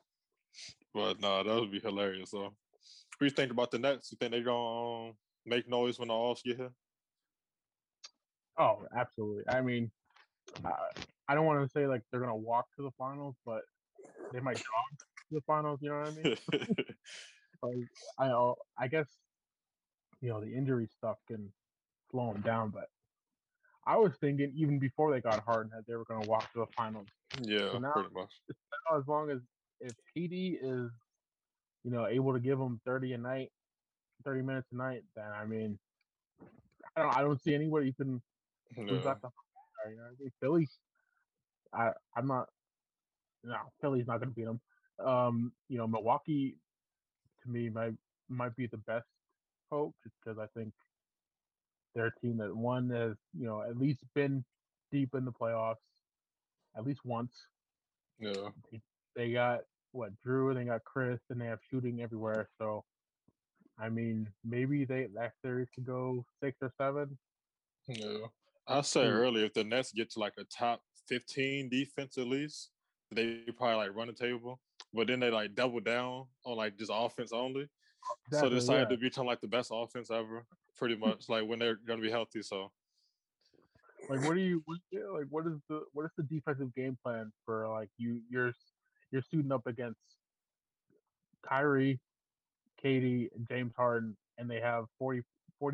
But nah, that would be hilarious. So, what do you think about the Nets? You think they're gonna um, make noise when the Alls get here? Oh, absolutely. I mean, uh, I don't want to say like they're gonna walk to the finals, but they might jog to the finals. You know what I mean? Like, I uh, I guess you know the injury stuff can slow them down, but I was thinking even before they got Harden that they were gonna walk to the finals. yeah, So now- pretty much. Now, as long as if PD is you know able to give them 30 a night, 30 minutes a night, then I mean, I don't I don't see anywhere who can Yeah. at the you know, I think Philly. I I'm not. No, Philly's not going to beat them. Um, you know, Milwaukee to me might might be the best hope just because I think they're a team that one has you know at least been deep in the playoffs at least once. Yeah. They got what Jrue, and they got Khris, and they have shooting everywhere. So, I mean, maybe they that series could go six or seven. Yeah. I said Hmm. earlier, if the Nets get to like a top 15 defense at least, they probably like run the table. But then they like double down on like just offense only. so they decided yeah. to become like the best offense ever, pretty much. like when they're gonna be healthy. So Like, what do you what, like? What is the what is the defensive game plan for like you you're you're suiting up against Kyrie, KD, and James Harden, and they have 40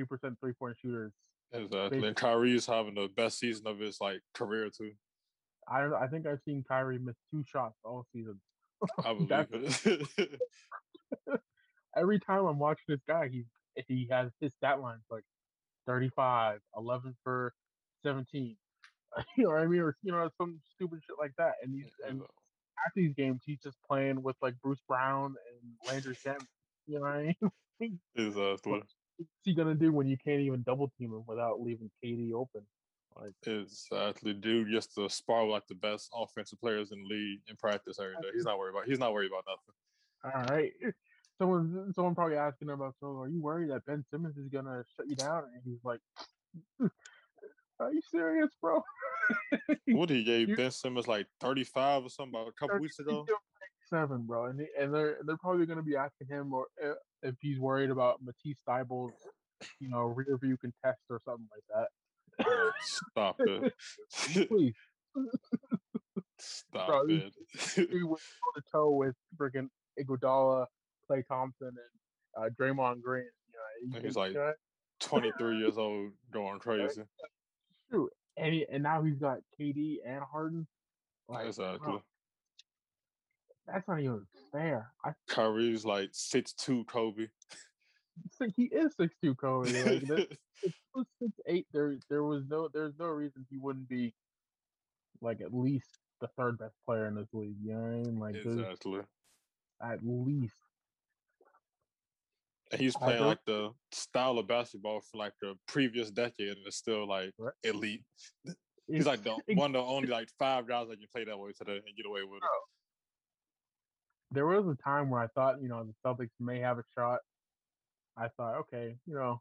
percent three point shooters. exactly. And Kyrie's having the best season of his like career too. I I think I've seen Kyrie miss two shots all season. I believe it. Every time I'm watching this guy, he he has his stat lines like 35, 11 for 17. You know what I mean? Or you know some stupid shit like that. And he's and at these games, he's just playing with like Bruce Brown and Landry Shamet. You know what I mean? exactly. What's he gonna do when you can't even double team him without leaving KD open? Like, Exactly. Dude Just to spar with like the best offensive players in the league in practice every day. He's not worried about he's not worried about nothing. all right, someone someone probably asking him about so are you worried that Ben Simmons is gonna shut you down? And he's like, Are you serious, bro? What he gave You- Ben Simmons like 35 or something about a couple weeks ago? Seven, bro, and he, and they're they're probably gonna be asking him or uh, if he's worried about Matisse Thybulle's, you know, rear view contest or something like that. Stop it. Please, Stop Bro, it. he went toe to toe with freaking Iguodala, Klay Thompson, and uh, Draymond Green. You know, he's can- like- you know, 23 years old, going crazy. Shoot, and he, and now he's got KD and Harden. Like, Exactly. bro, that's not even fair. I Kyrie's like 6'2 Kobe. think he is six two Kobe. Like, that- if he was six eight, there there was no there's no reason he wouldn't be like at least the third best player in this league. You know what I mean? Like exactly. at least And he's playing like the style of basketball from like the previous decade and it's still like Right. elite. He's like the one of the only like five guys that can play that way today and get away with it. Oh. there was a time where I thought, you know, the Celtics may have a shot. I thought, okay, you know,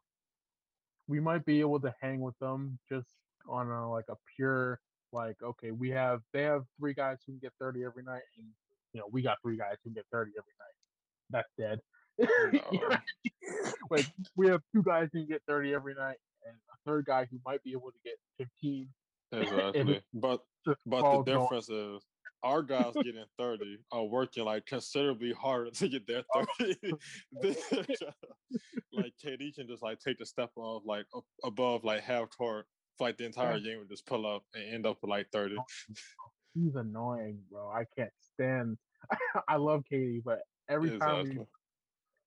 we might be able to hang with them just on a like a pure like, okay, we have they have three guys who can get thirty every night, and you know, we got three guys who can get thirty every night. That's dead. Know? like we have two guys who can get thirty every night, and a third guy who might be able to get fifteen. Exactly. But but the going. difference is our guys getting 30 are working like considerably harder to get their Oh. 30. Than their job. like KD can just like take the step off like above like half court for like the entire game and just pull up and end up with like 30. He's annoying, bro. I can't stand. I love KD, but every time we.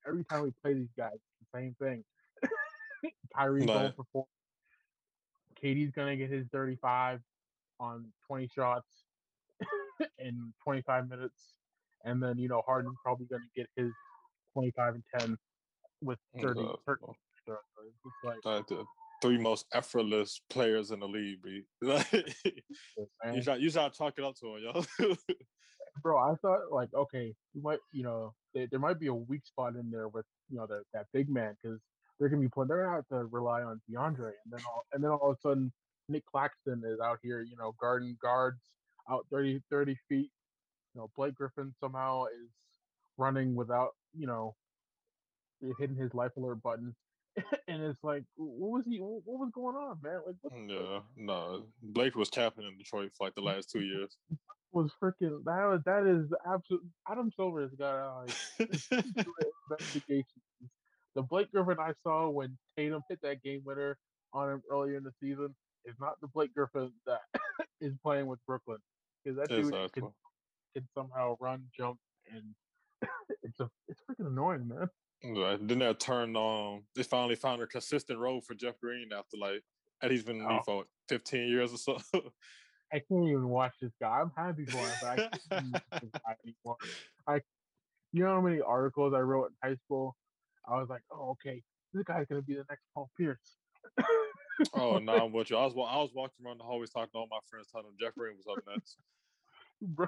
Every time we play these guys, the same thing. Kyrie's going for four. KD's gonna get his 35 on 20 shots in 25 minutes, and then you know Harden's probably gonna get his 25 and 10 with 30. 30 Exactly. shots. So it's just like, Like the three most effortless players in the league, B. You got you to chalk it up to him, yo. Bro, I thought like, okay, you might, you know, there, there might be a weak spot in there with, you know, that that big man because they're gonna be playing. They're gonna have to rely on DeAndre, and then all, and then all of a sudden, Nic Claxton is out here, you know, guarding guards out 30, 30 feet. You know, Blake Griffin somehow is running without, you know, hitting his life alert button. and it's like, what was he? What was going on, man? Like, what yeah, no. Blake was capping in Detroit for like the last two years. Was freaking? That was that is absolute. Adam Silver has got like investigations. The Blake Griffin I saw when Tatum hit that game winner on him earlier in the season is not the Blake Griffin that is playing with Brooklyn. Because that dude can, can somehow run, jump, and it's a it's freaking annoying, man. Right. Then they turned on. They finally found a consistent role for Jeff Green after like, and he's been Oh. for 15 years or so. I can't even watch this guy. I'm happy for him, but I can't this guy anymore. I, you know how many articles I wrote in high school? I was like, oh, okay, this guy's gonna be the next Paul Pierce. oh no, I'm with you. I was I was walking around the hallways talking to all my friends, telling them Jeff Green was up next. bro.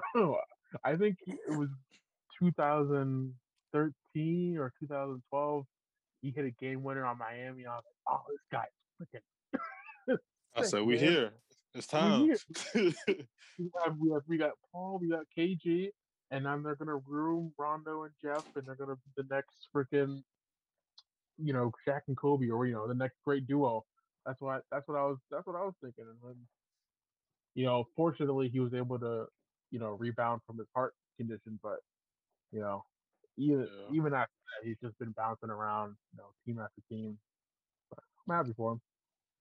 I think it was 2013 or 2012. He hit a game winner on Miami. I was like, oh, this guy's freaking. I said, "We man. here. It's time." We have, we have we got Paul, we got KG, and then they're gonna room Rondo and Jeff, and they're gonna be the next freaking, you know, Shaq and Kobe, or you know, the next great duo. That's what that's what I was that's what I was thinking. And then, you know, fortunately, he was able to, you know, rebound from his heart condition, but you know, even Yeah. even after that, he's just been bouncing around, you know, team after team. But I'm happy for him.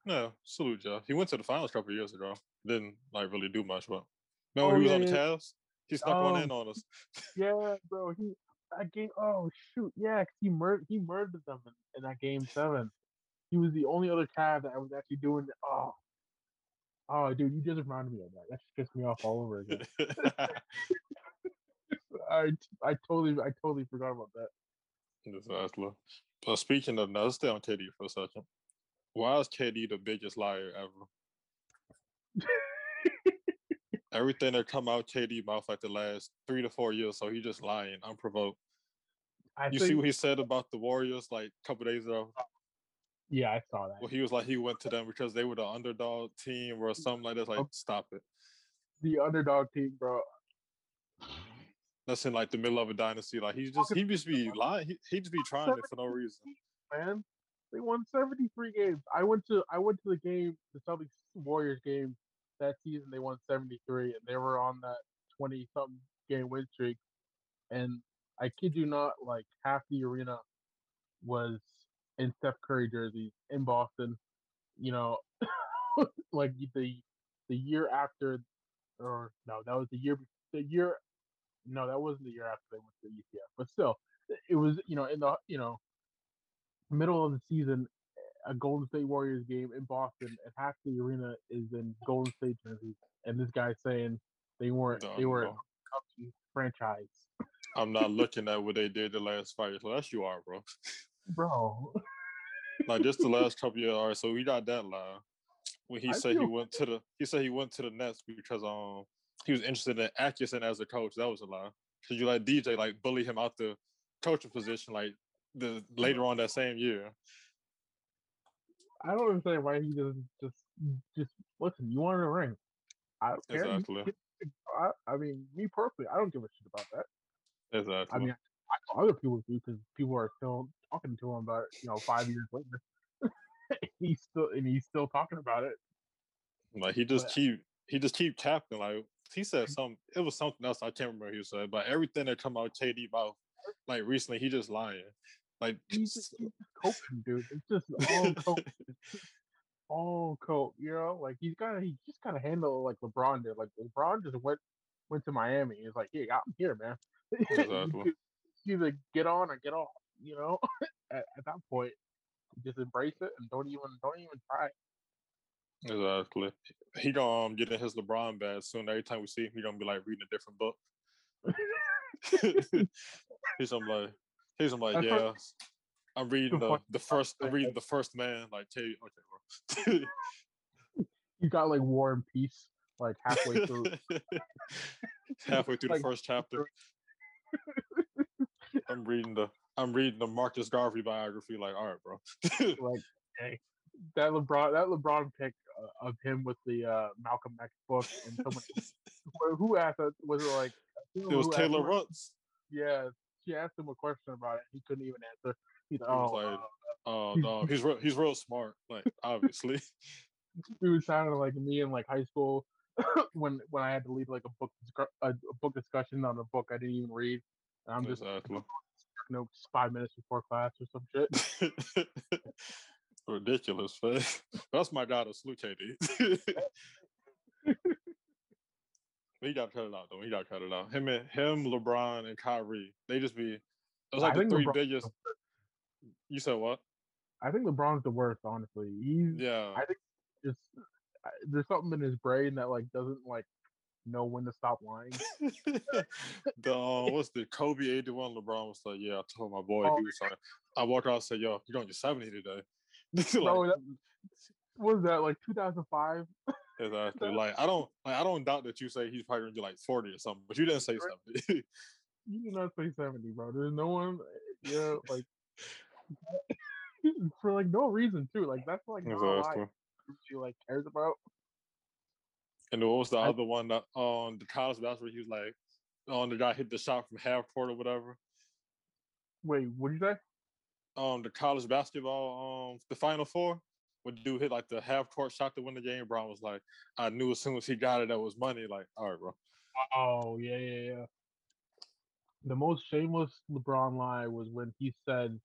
No, salute Jeff. He went to the finals a couple of years ago. Didn't like really do much, but Oh, no, he was on the yeah. Cavs. He snuck one Oh. in on us. Yeah, bro. He that game. Oh shoot, yeah. 'cause he murdered. He murdered them in, in that game seven. He was the only other Cav that was actually doing. it. Oh, oh, dude, you just reminded me of that. That just pissed me off all over again. I I totally I totally forgot about that. Exactly. But speaking of, now let's stay on KD for a second. Why is KD the biggest liar ever? Everything that come out KD mouth like the last three to four years, so he just lying unprovoked. I You think, see what he said about the Warriors like a couple days ago? yeah, I saw that. Well, he was like he went to them because they were the underdog team or something like that. Like, Oh. stop it. The underdog team, bro. That's in like the middle of a dynasty. Like he just he just be lying. He, he just be trying it for no reason. man. They won 73 games. I went to I went to the game, the Celtics Warriors game that season. They won 73, and they were on that 20 something game win streak. And I kid you not, like half the arena was in Steph Curry jerseys in Boston. You know, like the the year after, or no, that was the year the year. No, that wasn't the year after they went to the UCF, but still, it was you know in the you know middle of the season, a Golden State Warriors game in Boston, and half the arena is in Golden State jerseys, and this guy saying they weren't they Dog, were a bro. Franchise, I'm not looking at what they did the last fight. So that's you are, bro. bro. Like just the last couple years. All right, so we got that lie. When he I said he went to the he said he went to the Nets because um he was interested in Atkinson as a coach. That was a lie. Cause you let DJ like bully him out the coaching position like the mm-hmm. later on that same year. I don't understand why he doesn't just just listen. You wanted a ring. I don't care. Exactly. I, I mean, me personally, I don't give a shit about that. Exactly. I mean, I know other people do because people are still talking to him about it. You know, five years later, he's still and he's still talking about it. Like he just But- keep he just keep tapping. Like he said some it was something else I can't remember he said, but everything that come out KD mouth like recently he just lying. Like He's just, coping, dude. It's just all cope. Just all cope. You know, like he's got to he just got to handle it like LeBron did. Like LeBron just went went to Miami. He's like, yeah, I'm here, man. Exactly. Either get on or get off. You know, at, at that point, just embrace it and don't even don't even try. Exactly. He gonna um, get in his LeBron bag soon. Every time we see him, he gonna be like reading a different book. he's I'm like he's I'm like, yeah. I'm reading the, the first I'm reading the first man, like okay, okay, bro. You got like War and Peace like halfway through. Halfway through Like, the first chapter. I'm reading the I'm reading the Marcus Garvey biography, like, all right, bro. like hey, that LeBron that LeBron pick uh, of him with the uh, Malcolm X book and someone who- who asked was it like it was Taylor Rooks. Yeah, she asked him a question about it. He couldn't even answer. He's like, oh, like, Oh no, he's real he's real smart, like obviously. he was sounding like me in like high school when when I had to lead like a book a, a book discussion on a book I didn't even read. And I'm just exactly. you know five minutes before class or some shit. Ridiculous, man. That's my salute KD. He got to cut it out though. He got to cut it out. Him and him, LeBron and Kyrie. They just be. Was like I the think three LeBron's the biggest. You said what? I think LeBron's the worst, honestly. He's Yeah. I think just there's something in his brain that like doesn't like know when to stop lying. the uh, what's the Kobe 81 LeBron was like, yeah, I told my boy Oh, he was like, I walked out and said, yo, you're gonna get 70 today. Like, that- What was that like 2005? Exactly. Like I don't like I don't doubt that you say he's probably gonna get like 40 or something, but you didn't say 70. You did not say 70, bro. There's no one, yeah, like for like no reason too. Like that's like not lie exactly. she like cares about. And what was the I- other one that on the college basketball? He was like, on the guy hit the shot from half court or whatever. Wait, what did you say? Um, the college basketball, um, the final four, when dude hit like the half court shot to win the game, Bron was like, I knew as soon as he got it, that was money. Like, all right, bro. Oh yeah, yeah, yeah. The most shameless LeBron lie was when he said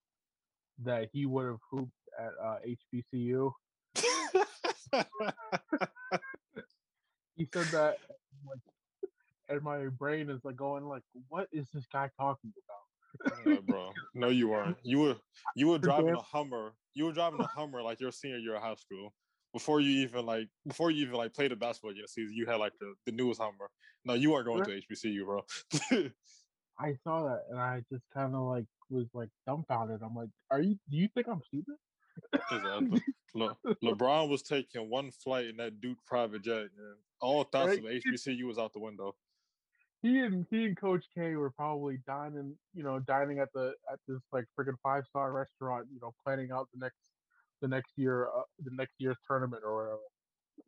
that he would have hooped at uh, HBCU. He said that like, and my brain is like going like, what is this guy talking about? Bro. No, you weren't. You were you were driving a Hummer. You were driving a Hummer like your senior year of high school. Before you even like before you even like played the basketball year season, you had like the, the newest Hummer. No, you weren't going to HBCU, bro. I saw that and I just kind of like was like dumbfounded. I'm like, are you? Do you think I'm stupid? exactly. Le- LeBron was taking one flight in that Duke private jet, and all thoughts Right. of HBCU was out the window. He and he and Coach K were probably dining, you know, dining at the at this like freaking five star restaurant, you know, planning out the next the next year uh, the next year's tournament or whatever.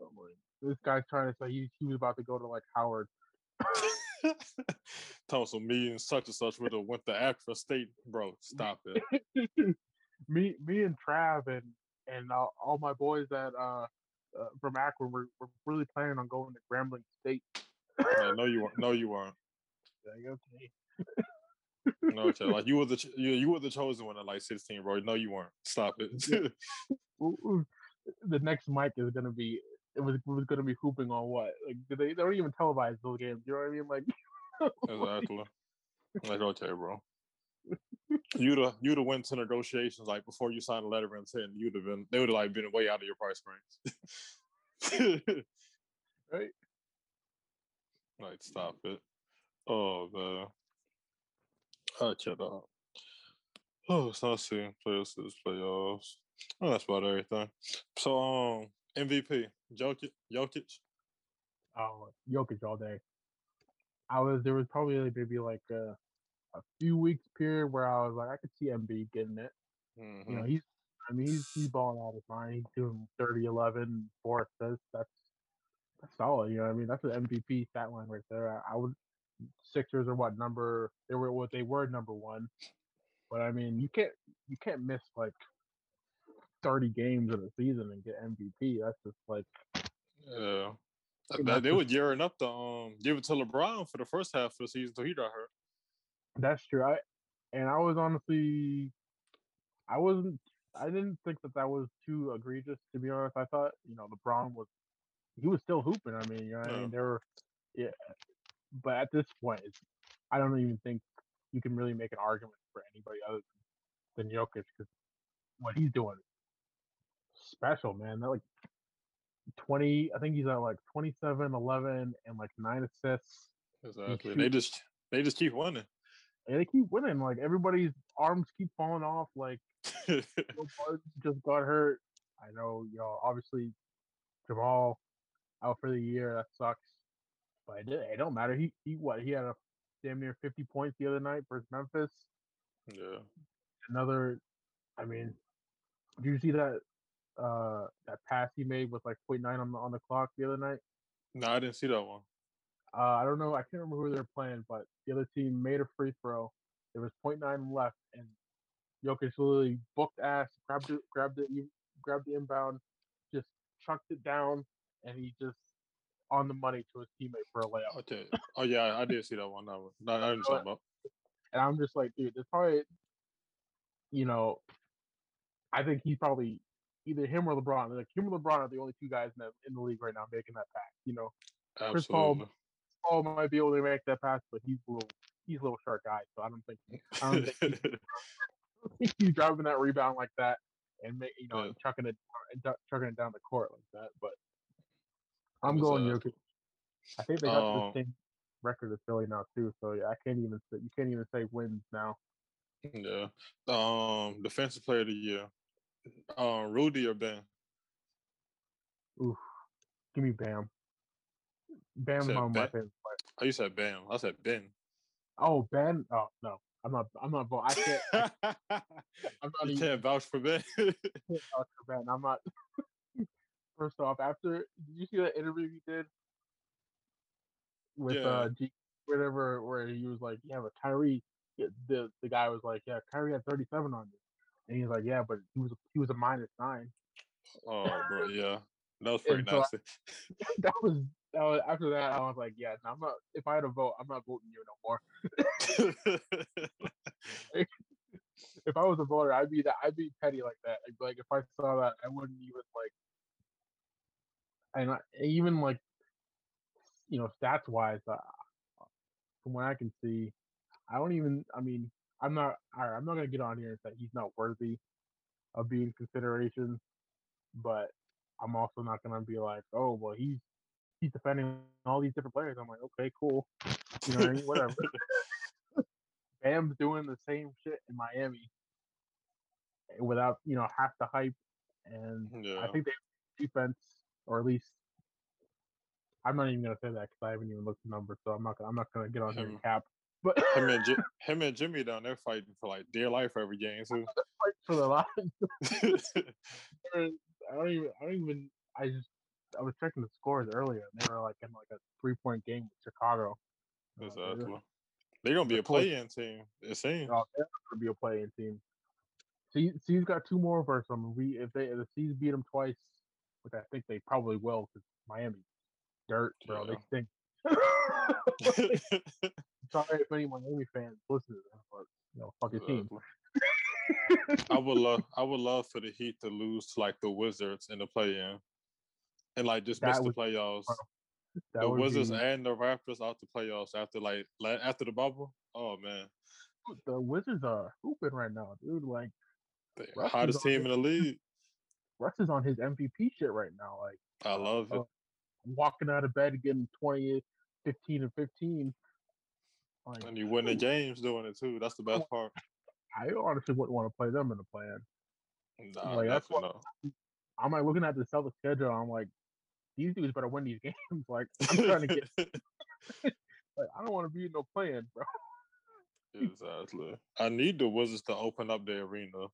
Oh, this guy's trying to say he, he was about to go to like Howard. Talking me and such and such would have went to Accra State, bro. Stop it. me me and Trav and and uh, all my boys that uh, uh from Akron were, were really planning on going to Grambling State. Yeah, no, you weren't. No, you weren't. Like, okay. No, okay. like you were the you, you were the chosen one at like sixteen, bro. No, you weren't. Stop it. The next mic is gonna be it was was gonna be hooping on what? Like they they don't even televise those games. You know what I mean? Like exactly. Like okay, bro. You'd have you'd have went to negotiations like before you signed a letter of intent. You'd have been they would have like been way out of your price range. right? Like stop it. Oh man. Okay, dog. Oh, so let's see. Players to this playoffs. Oh, that's about everything. So um MVP, Jokic, Jokic. Oh, Jokic all day. I was there was probably like maybe like a, a few weeks period where I was like I could see MB getting it. Mhm. You know, he's I mean he's he's balling out his mind. He's doing 30, 11, four assists. That's that's solid. You know what I mean? That's an MVP stat line right there. I, I would Sixers are what number they were what they were number one. But I mean you can't you can't miss like 30 games in a season and get MVP. That's just like Yeah. That- they were gearing up to um give it to LeBron for the first half of the season until he got hurt. That's true. I and I was honestly, I wasn't. I didn't think that that was too egregious. To be honest, I thought you know LeBron was he was still hooping. I mean, you know, what I mean, there were yeah, but at this point, it's, I don't even think you can really make an argument for anybody other than, than Jokic because what he's doing is special, man. That like twenty, I think he's at like 27, 11, and like nine assists. Exactly. They just they just keep winning. And they keep winning. Like everybody's arms keep falling off. Like just got hurt. I know, you know, obviously Jamal out for the year. That sucks. But it, it don't matter. He he what he had a damn near fifty points the other night versus Memphis. yeah. Another, I mean, did you see that uh that pass he made with like 0.9 on the on the clock the other night? No, I didn't see that one. Uh, I don't know. I can't remember who they were playing, but the other team made a free throw. There was 0.9 left, and Jokic literally booked ass, grabbed it, grabbed it, grabbed the inbound, just chucked it down, and he just on the money to his teammate for a layup. Okay. Oh yeah, I, did see that one. That one. No, I didn't about. And I'm just like, dude, there's probably, you know, I think he's probably either him or LeBron. Like him or LeBron are the only two guys in the, in the league right now making that pass. You know, Chris Paul- Paul might be able to make that pass, but he's a little, he's a little short guy, so I don't think I don't think he's he's driving that rebound like that and make, you know Yeah. chucking it chucking it down the court like that. But I'm going Jokic. I think they got the same record as Philly now too. So yeah, I can't even say you can't even say wins now. yeah. Um, defensive player of the year. Um, Rudy or Ben? Oof, give me Bam. Bam, of my favorite players. Oh, you said Bam. I said Ben. Oh Ben, oh no, I'm not. I'm not. I can't. I'm not you even. can't vouch for Ben. can't vouch for Ben. I'm not. First off, after did you see that interview he did with Yeah. uh G, whatever, where he was like, "Yeah, but Kyrie," the the guy was like, "Yeah, Kyrie had 37 on you," and he's like, "Yeah, but he was he was a minus nine. oh, bro, yeah. That was pretty so I- that was that was after that. I was like, "Yeah, no, I'm not. If I had a vote, I'm not voting you no more." if I was a voter, I'd be that. I'd be petty like that. Like, if I saw that, I wouldn't even like. And I, even like, you know, stats wise, uh, from what I can see, I don't even. I mean, I'm not. All right, I'm not gonna get on here and say he's not worthy of being consideration, but I'm also not gonna be like, oh, well, he's he's defending all these different players. I'm like, okay, cool. You know what I mean? Whatever. Bam's doing the same shit in Miami without, you know, half the hype. And yeah. I think they defense, or at least I'm not even gonna say that because I haven't even looked the numbers, so I'm not. Gonna, I'm not gonna get on here Him. and cap. But Him and Ji- him and Jimmy down there fighting for like dear life every game too. fight for the lives. I don't even. I don't even. I just. I was checking the scores earlier, and they were like in like a three point game with Chicago. Uh, they're- They're gonna be a course. play-in team. It seems. Oh, they're gonna be a play-in team. See, C's got two more versus them. We if they if the C's beat them twice, which I think they probably will, because Miami, dirt, bro, Yeah. they stink. Sorry if any Miami fans listen to this, but you know, fuck your team. I would love I would love for the Heat to lose to like the Wizards in the play-in, and like just miss That the playoffs. That the Wizards be- and the Raptors out the playoffs after like after the bubble. Oh man, the Wizards are hooping right now, dude. Like the hottest team in the league. Russ is on his MVP shit right now. Like I love it. uh, walking out of bed getting 20, 15 and 15. Like, And you winning games doing it too. That's the best part. I honestly wouldn't want to play them in the plan. Nah, Like, that's what- definitely I'm like looking at the Celtics schedule. I'm like, these dudes better win these games. Like. I'm trying to get. Like, I don't want to be in no plan, bro. exactly. I need the Wizards to open up the arena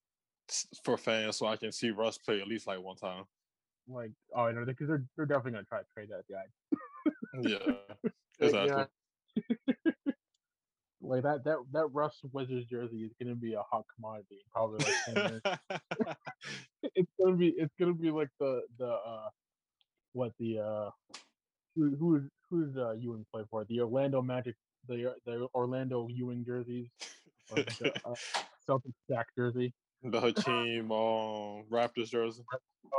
for fans so I can see Russ play at least like one time. Like, oh, no, because they're they're definitely gonna try to trade that guy. Yeah, Like, exactly. yeah. Like that that that Russ Wizards jersey is gonna be a hot commodity. Probably like 10 years. it's gonna be it's gonna be like the the uh what the uh who who's who's uh Ewing play for the Orlando Magic the the Orlando Ewing jerseys or the uh, Celtics stack jersey. The Hakeem um, Raptors jersey.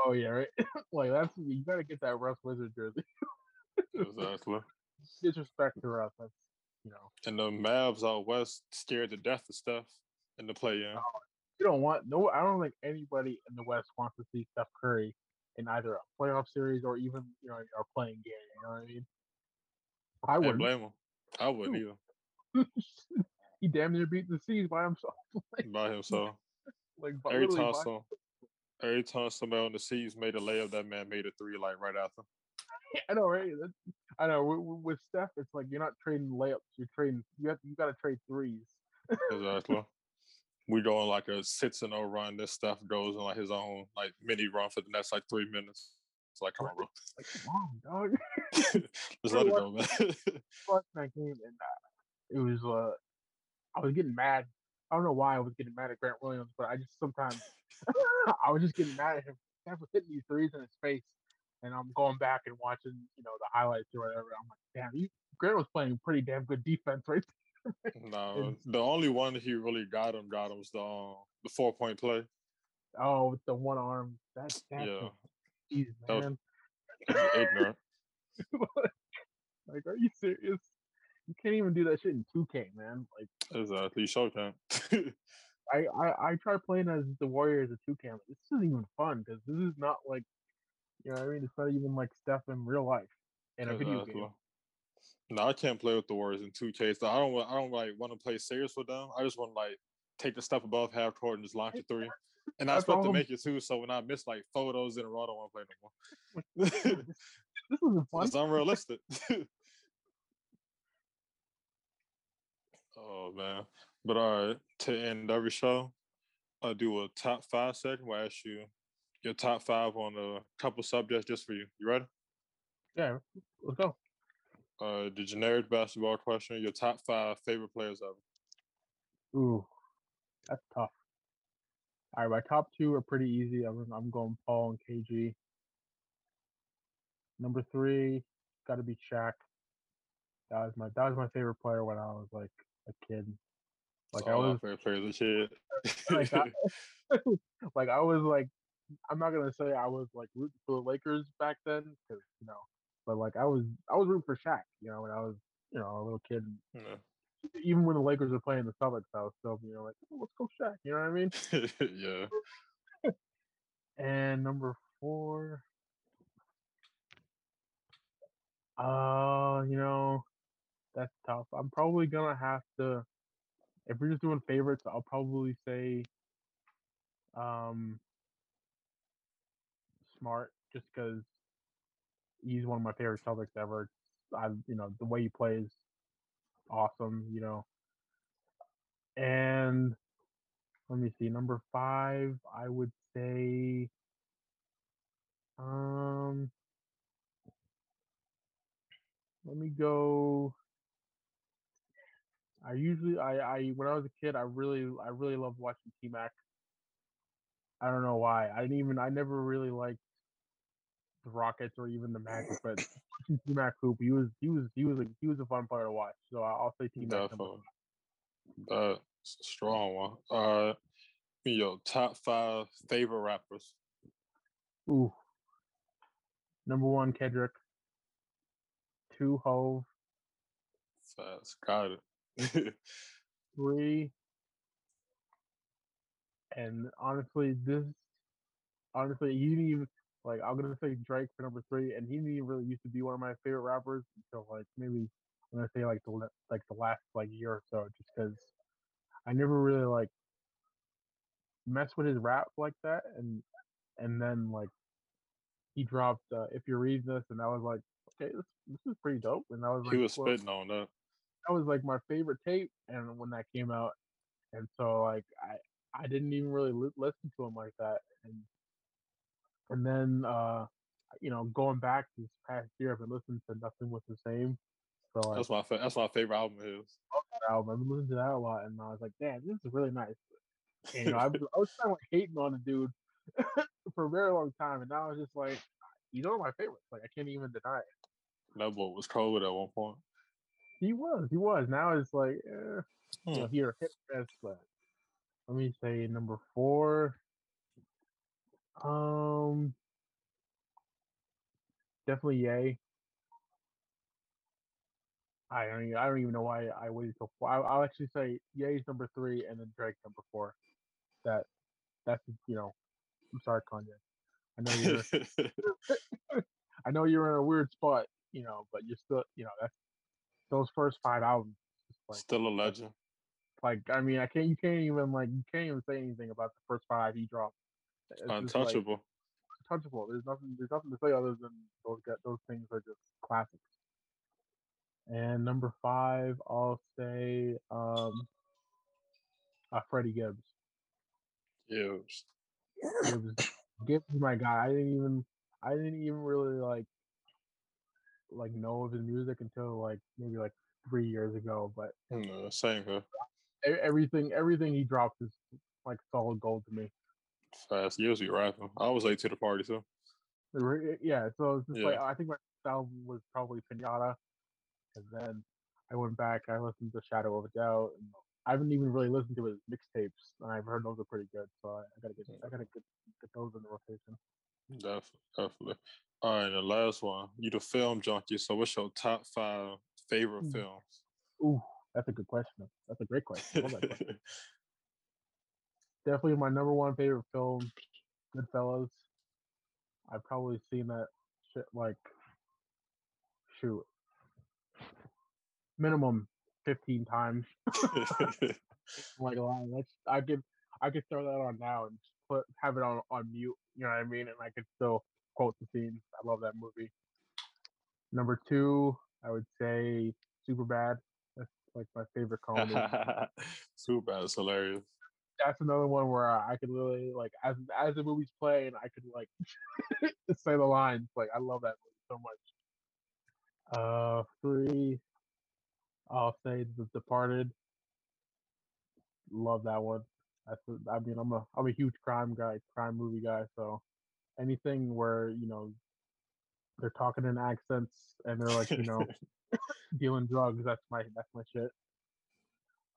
Oh yeah, right. like that's you gotta get that Russ Wizard jersey. Exactly. Disrespect to Russ. That's you know And the Mavs out west scared to death of Steph in the play in. you don't want no. I don't think anybody in the West wants to see Steph Curry in either a playoff series or even you know a play-in game. You know what I mean? I wouldn't. blame him. I wouldn't either. he damn near beat the C's by himself. By himself. Like Every time some every time somebody on the C's made a layup, that man made a three like right after. I know, right? That's, I know. With, with- Steph, it's like you're not trading layups. You're trading. You have. You got to trade threes. Exactly. we go on like a six and zero run. This stuff goes on like his own like mini run for the next like three minutes. It's like, come on, bro. Like, come on, dog. Just let it go, man. Watching that game, and uh, it was. uh I was getting mad. I don't know why I was getting mad at Grant Williams, but I just sometimes I was just getting mad at him. Steph was hitting these threes in his face, and I'm going back and watching, you know, the highlights or whatever. I'm like, damn, you, Grant was playing pretty damn good defense, right? there. no, the only one he really got him got him was the um, the four point play. Oh, with the one arm. That's that's Yeah, jeez, That was- man. ignorant. like, are you serious? You can't even do that shit in 2K, man. Like, Exactly. You sure can. I, I, I tried playing as the Warriors at 2K. I'm like, this isn't even fun because this is not like, you know what I mean? It's not even like Steph in real life in a video game. No, I can't play with the Warriors in two K. So I don't. I don't like want to play serious with them. I just want to like take the step above half court and just launch a three. And I That's expect to make it too. So when I miss like photos in a row, I don't want to play no more. This isn't fun. it's unrealistic. Oh man! But all right, to end every show, I'll do a top five segment. Where I ask you your top five on a couple subjects just for you. You ready? Yeah, let's go. Uh, the generic basketball question: Your top five favorite players ever. Ooh, that's tough. All right, my top two are pretty easy. I'm, I'm going Paul and KG. Number three, got to be Shaq. That was my that was my favorite player when I was like a kid. Like I was favorite players and shit. like I, like I was like I'm not gonna say I was like rooting for the Lakers back then because you know, but like I was I was rooting for Shaq. You know, when I was you know a little kid. Yeah. Even when the Lakers were playing the Celtics, I was still you know like oh, let's go Shaq. You know what I mean? yeah. And number four, uh, you know, that's tough. I'm probably gonna have to. If we're just doing favorites, I'll probably say, um, smart, just because he's one of my favorite Celtics ever. I you know the way he plays, awesome. You know, and let me see number five. I would say, um, let me go. I usually I I when I was a kid I really I really loved watching T Mac. I don't know why. I didn't even I never really liked the Rockets or even the Magic, but T Mac hoop, he was he was he was a he was a fun player to watch. So I'll say T Mac. That's a strong one. Uh your top five favorite rappers. Ooh. Number one, Kendrick. Two, Hov. Fast, got it. three, and honestly, this honestly, he didn't even like. I'm gonna say Drake for number three, and he didn't even really used to be one of my favorite rappers until like maybe I'm gonna say like the like the last like year or so, just because I never really like messed with his rap like that, and and then like he dropped uh, "If You're Reading This," and I was like, okay, this this is pretty dope, and I was like, he was spitting on that that was like my favorite tape, and when that came out, and so like I I didn't even really li- listen to him like that, and and then uh you know going back this past year, I've been listening to Nothing Was the Same. So like, that's my fa- that's my favorite album is. Album. I've been listening to that a lot, and I was like, damn, this is really nice. And, you know, I, was, I was kind of like hating on the dude for a very long time, and now I was just like, you know, my favorites. Like I can't even deny it. That boy was cold at one point. He was. He was. Now it's like, eh, hmm. you know, hmm. here hit best, but let me say number four. Um, definitely Ye. I don't. Even, I don't even know why I waited till four. I, will actually say Ye's number three, and then Drake number four. That that's you know. I'm sorry, Kanye. I know you're. I know you're in a weird spot, you know, but you're still, you know, that's those first five albums. Like, Still a legend. Like I mean, I can't. You can't even like. You can't even say anything about the first five he dropped. It's untouchable. Like, untouchable. There's nothing. There's nothing to say other than those. Those things are just classics. And number five, I'll say um, uh, Freddie Gibbs. Gibbs. Gibbs. Gibbs my guy. I didn't even. I didn't even really like like know of his music until like maybe like three years ago. But no, same here. Everything everything he drops is like solid gold to me. Fast, years usually rapping. I was late to the party so. Eh, yeah, so it's just yeah. like I think my album was probably Pinata, and then I went back. I listened to Shadow of a Doubt. And I haven't even really listened to his mixtapes, and I've heard those are pretty good. So I, I gotta get hmm. I gotta get, get those in the rotation. Definitely, definitely. All right, the last one. You the film junkie, so what's your top five favorite mm. films? Ooh, that's a good question. That's a great question. question. Definitely my number one favorite film, Goodfellas. I've probably seen that shit like shoot minimum fifteen times. like a lot. That's I could I could throw that on now and put have it on on mute. You know what I mean? And I could still quote the scene. I love that movie. Number two, I would say Superbad. That's like my favorite comedy. Superbad is hilarious. That's another one where I could literally like as as the movie's playing, I could like say the lines. Like I love that movie so much. Uh, three. I'll say The Departed. Love that one. That's I mean I'm a I'm a huge crime guy, crime movie guy. So anything where you know they're talking in accents and they're like you know dealing drugs, that's my that's my shit.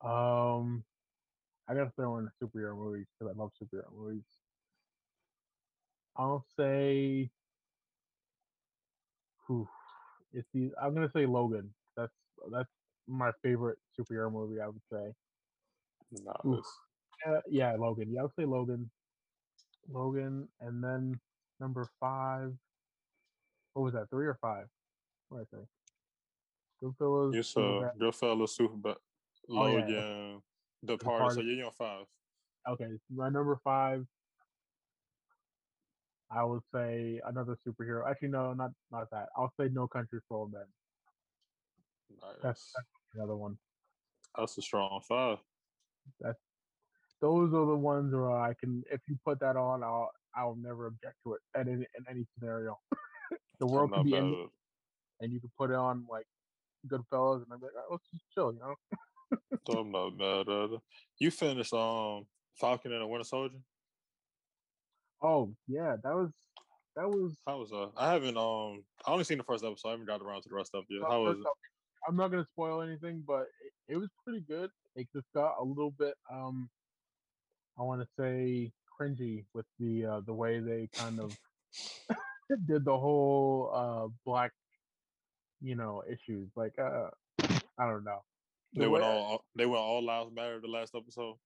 Um, I gotta throw in superhero movies because I love superhero movies. I'll say, whew, it's the I'm gonna say Logan. That's that's my favorite superhero movie. I would say. Nice. Uh, yeah, Logan. Yeah, I would say Logan. Logan, and then number five. What was that? Three or five? What did I say? Goodfellas. You saw Goodfellas, Superbad, Logan, oh, yeah. The Party. So you're on five. Okay, my number five. I will say another superhero. Actually, no, not not that. I'll say No Country for Old Men. Nice. That's, that's another one. That's a strong five. Those are the ones where I can. If you put that on, I'll I'll never object to it at any, in any scenario. the world could be ending, and you could put it on like Goodfellas, and I'm like, "Oh, let's just chill, you know. I'm not mad at it. You finished um Falcon and the Winter Soldier. Oh yeah, that was that was. How was uh? I haven't um. I only seen the first episode. I haven't got around to the rest of it yet. uh, How was it? I'm not gonna spoil anything, but it, it was pretty good. It just got a little bit um, I want to say cringy with the uh, the way they kind of did the whole uh black, you know, issues. Like uh, I don't know. The They went way- all. They went all lives matter the last episode.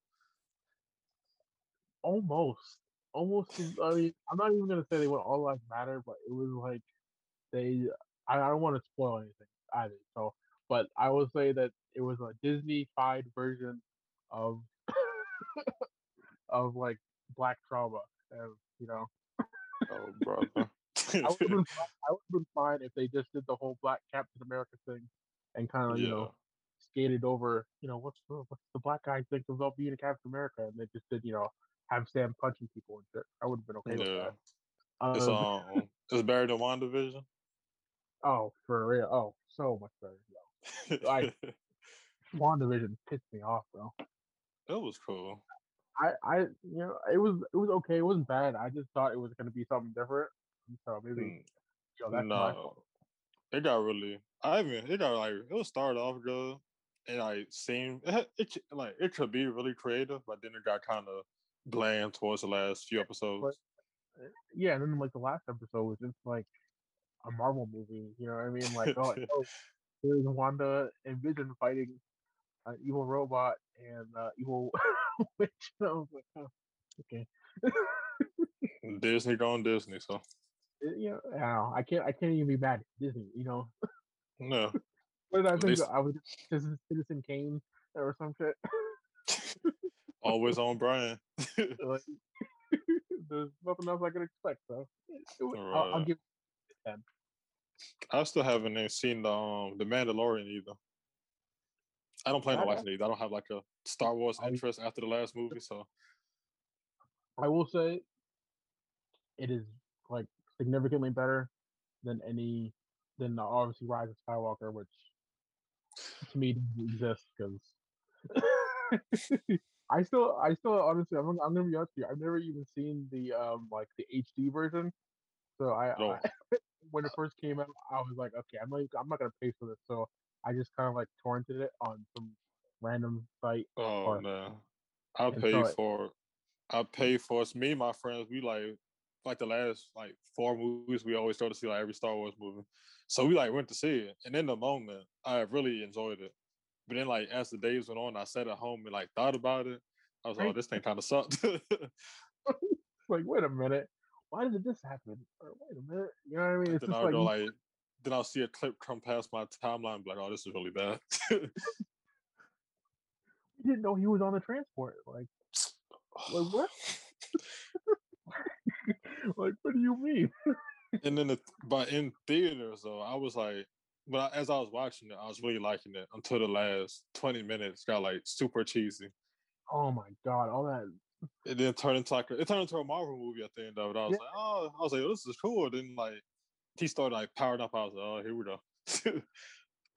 almost almost i mean i'm not even gonna say they went all lives matter but it was like they i, I don't want to spoil anything either so but i will say that it was a disney fied version of of like black trauma and you know Oh, brother. i would have been, I would've been fine if they just did the whole black captain america thing and kind of you know skated over, you know, what's the what's the black guy think about being a Captain America, and they just did, you know, have Sam punching people and shit. I would have been okay with Yeah. that. It's Uh, um. It's better than WandaVision. oh, for real. Oh, so much better. Yo. I- WandaVision pissed me off, bro. It was cool. I, I, you know, it was it was okay. It wasn't bad. I just thought it was gonna be something different. So maybe, Mm, yo, that's no, it got really. I mean, it got like it was started off good, and like seemed it, it like it could be really creative, but then it got kind of bland towards the last few episodes. Yeah, and then like the last episode was just like a Marvel movie. You know what I mean? Like, oh, oh there's Wanda and Vision fighting an evil robot and uh, evil witch. And I was like, oh, okay. Disney going Disney, so yeah, you know, I, don't know, I can't. I can't even be mad at Disney. You know, no. what did I think? I was Citizen, Citizen Kane or some shit. Always on Brian. like, there's nothing else I could expect. So it, wa- I'll, I'll give it ten. I still haven't seen the um the Mandalorian either. I don't plan on I- watching these. I don't have like a Star Wars I- interest after the last movie, so I will say it is like significantly better than any than the obviously Rise of Skywalker, which to me doesn't exist because I still I still honestly I'm, gonna- I'm gonna be honest with you I've never even seen the um like the HD version. So I, No. I when it first came out I was like okay I'm not I'm not gonna pay for this so I just kind of like torrented it on some random site oh Or- man. I pay so for it. I pay mm. for it's me and my friends, we like like the last like four movies we always go to see like every Star Wars movie. So we like went to see it. And in the moment I really enjoyed it. But then like as the days went on, I sat at home and like thought about it. I was like, oh, this thing kind of sucked. like wait a minute why did this happen or wait a minute you know what I mean it's just like, like then I'll see a clip come past my timeline like, oh, this is really bad. you didn't know he was on the transport. Like, like what? like, what do you mean? and then the, but in theaters though, I was like, but as I was watching it, I was really liking it until the last twenty minutes got like super cheesy. Oh my god, all that. It then turned into like it turned into a Marvel movie at the end of it. I was Yeah. like, oh, I was like, oh, this is cool. Then like he started like powered up. I was like, oh, here we go.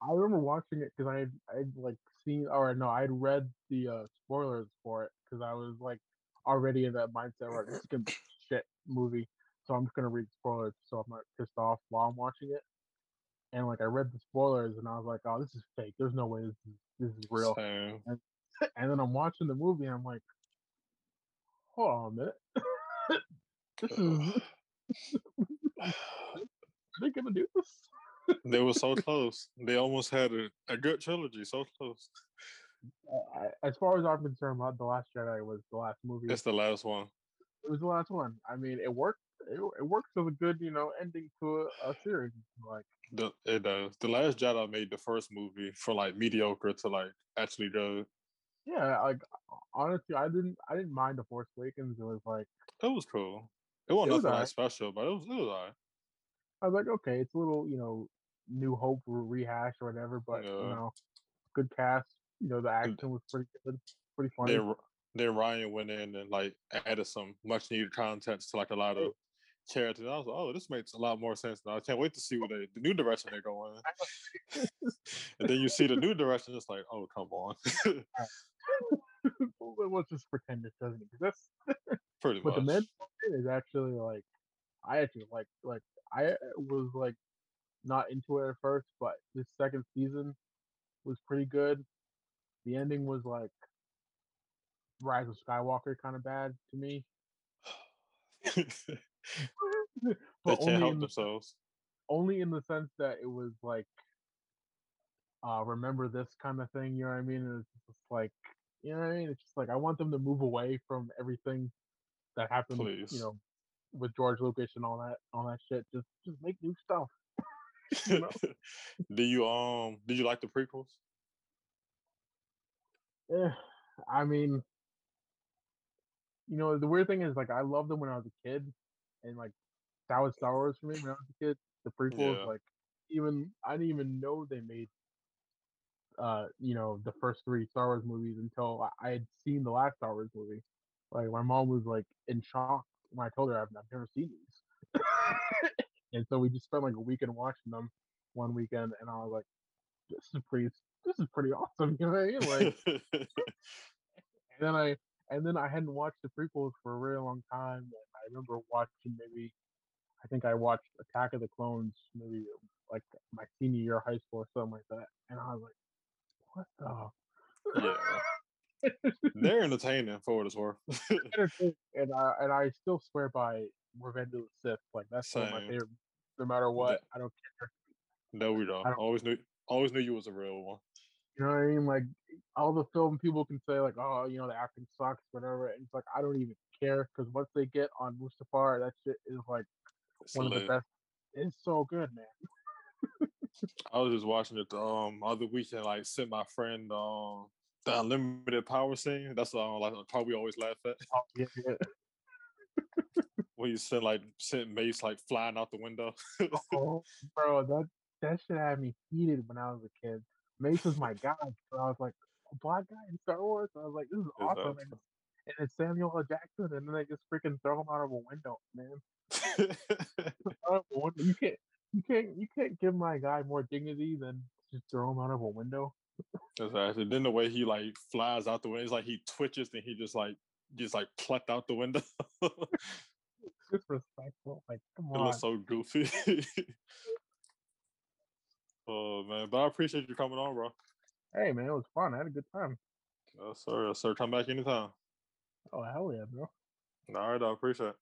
I remember watching it because I had I'd like seen or no, I'd read the uh, spoilers for it because I was like already in that mindset where is gonna be a shit movie, so I'm just gonna read spoilers so I'm not pissed off while I'm watching it. And like I read the spoilers and I was like, oh, this is fake. There's no way this is this is real. Same. And then I'm watching the movie and I'm like, hold on a minute. this is are they gonna do this? they were so close. They almost had a, a good trilogy. So close. Uh, as far as I'm concerned, the Last Jedi was the last movie. It's the last one. It was the last one. I mean, it worked. It, it works as a good, you know, ending to a, a series. Like, The, it does. The Last Jedi made the first movie for like mediocre to like actually good. yeah, like honestly, I didn't, I didn't mind the Force Awakens. It was like, It was cool. It wasn't It was nothing alright. special, but it was it was alright. I was like, okay, it's a little, you know, New Hope rehash or whatever, but you know, good cast. You know, the action was pretty good, pretty funny. then then Rian went in and like added some much needed context to like a lot of characters. I was like, oh, this makes a lot more sense now. I can't wait to see what they the new direction they're going. and then you see the new direction, it's like, oh, come on, Let's just pretend it doesn't exist. pretty But the much. Mandalorian is actually like, I actually like, like I uh, was like not into it at first, but this second season was pretty good. The ending was like Rise of Skywalker kind of bad to me, they but can't only help in the themselves. only in the sense that it was like uh remember this kind of thing you know what i mean it's just like you know what i mean it's just like i want them to move away from everything that happened Please. you know with george lucas and all that all that shit just just make new stuff you know? Do you um did you like the prequels? Eh, i mean you know the weird thing is like i loved them when i was a kid and like that was star wars for me when i was a kid the prequels Yeah. like even i didn't even know they made uh, you know, the first three Star Wars movies until I, I had seen the last Star Wars movie. Like my mom was like in shock when I told her I've, I've never seen these, and so we just spent like a weekend watching them one weekend, and I was like, this is pretty, this is pretty awesome, you know I mean? Like, and then I and then I hadn't watched the prequels for a really long time, and I remember watching maybe, I think I watched Attack of the Clones maybe like my senior year of high school or something like that, and I was like, what the yeah. They're entertaining for what it's worth. and I and I still swear by Revenge of the Sith. Like that's one of my favorite. No matter what, I don't care. no, we don't. I don't- Always knew always knew you was a real one. You know what I mean? Like all the film people can say like, oh, you know, the acting sucks, whatever. And it's like I don't even care because once they get on Mustafar, that shit is like It's one of the best. It's so good, man. I was just watching it the um other weekend, like sent my friend um the unlimited power scene. That's uh, like the part we always laugh at. Oh, yeah, yeah. When you sent like sent Mace like flying out the window. Oh, bro, that that shit had me heated when I was a kid. Mace was my guy, so I was like, a black guy in Star Wars. I was like, this is awesome. And, Exactly. and it's Samuel L. Jackson, and then they just freaking throw him out of a window, man. Out of a window. You can't, you can't, you can't give my guy more dignity than just throw him out of a window. Exactly. Then the way he like flies out the window, it's like he twitches and he just like just like plucked out the window. it Disrespectful. Like, come on. looks so goofy. oh man, but I appreciate you coming on, bro. Hey, man, it was fun. I had a good time. Yes, sir. Yes, sir. Come back anytime. Oh hell yeah, bro. All right, I appreciate it.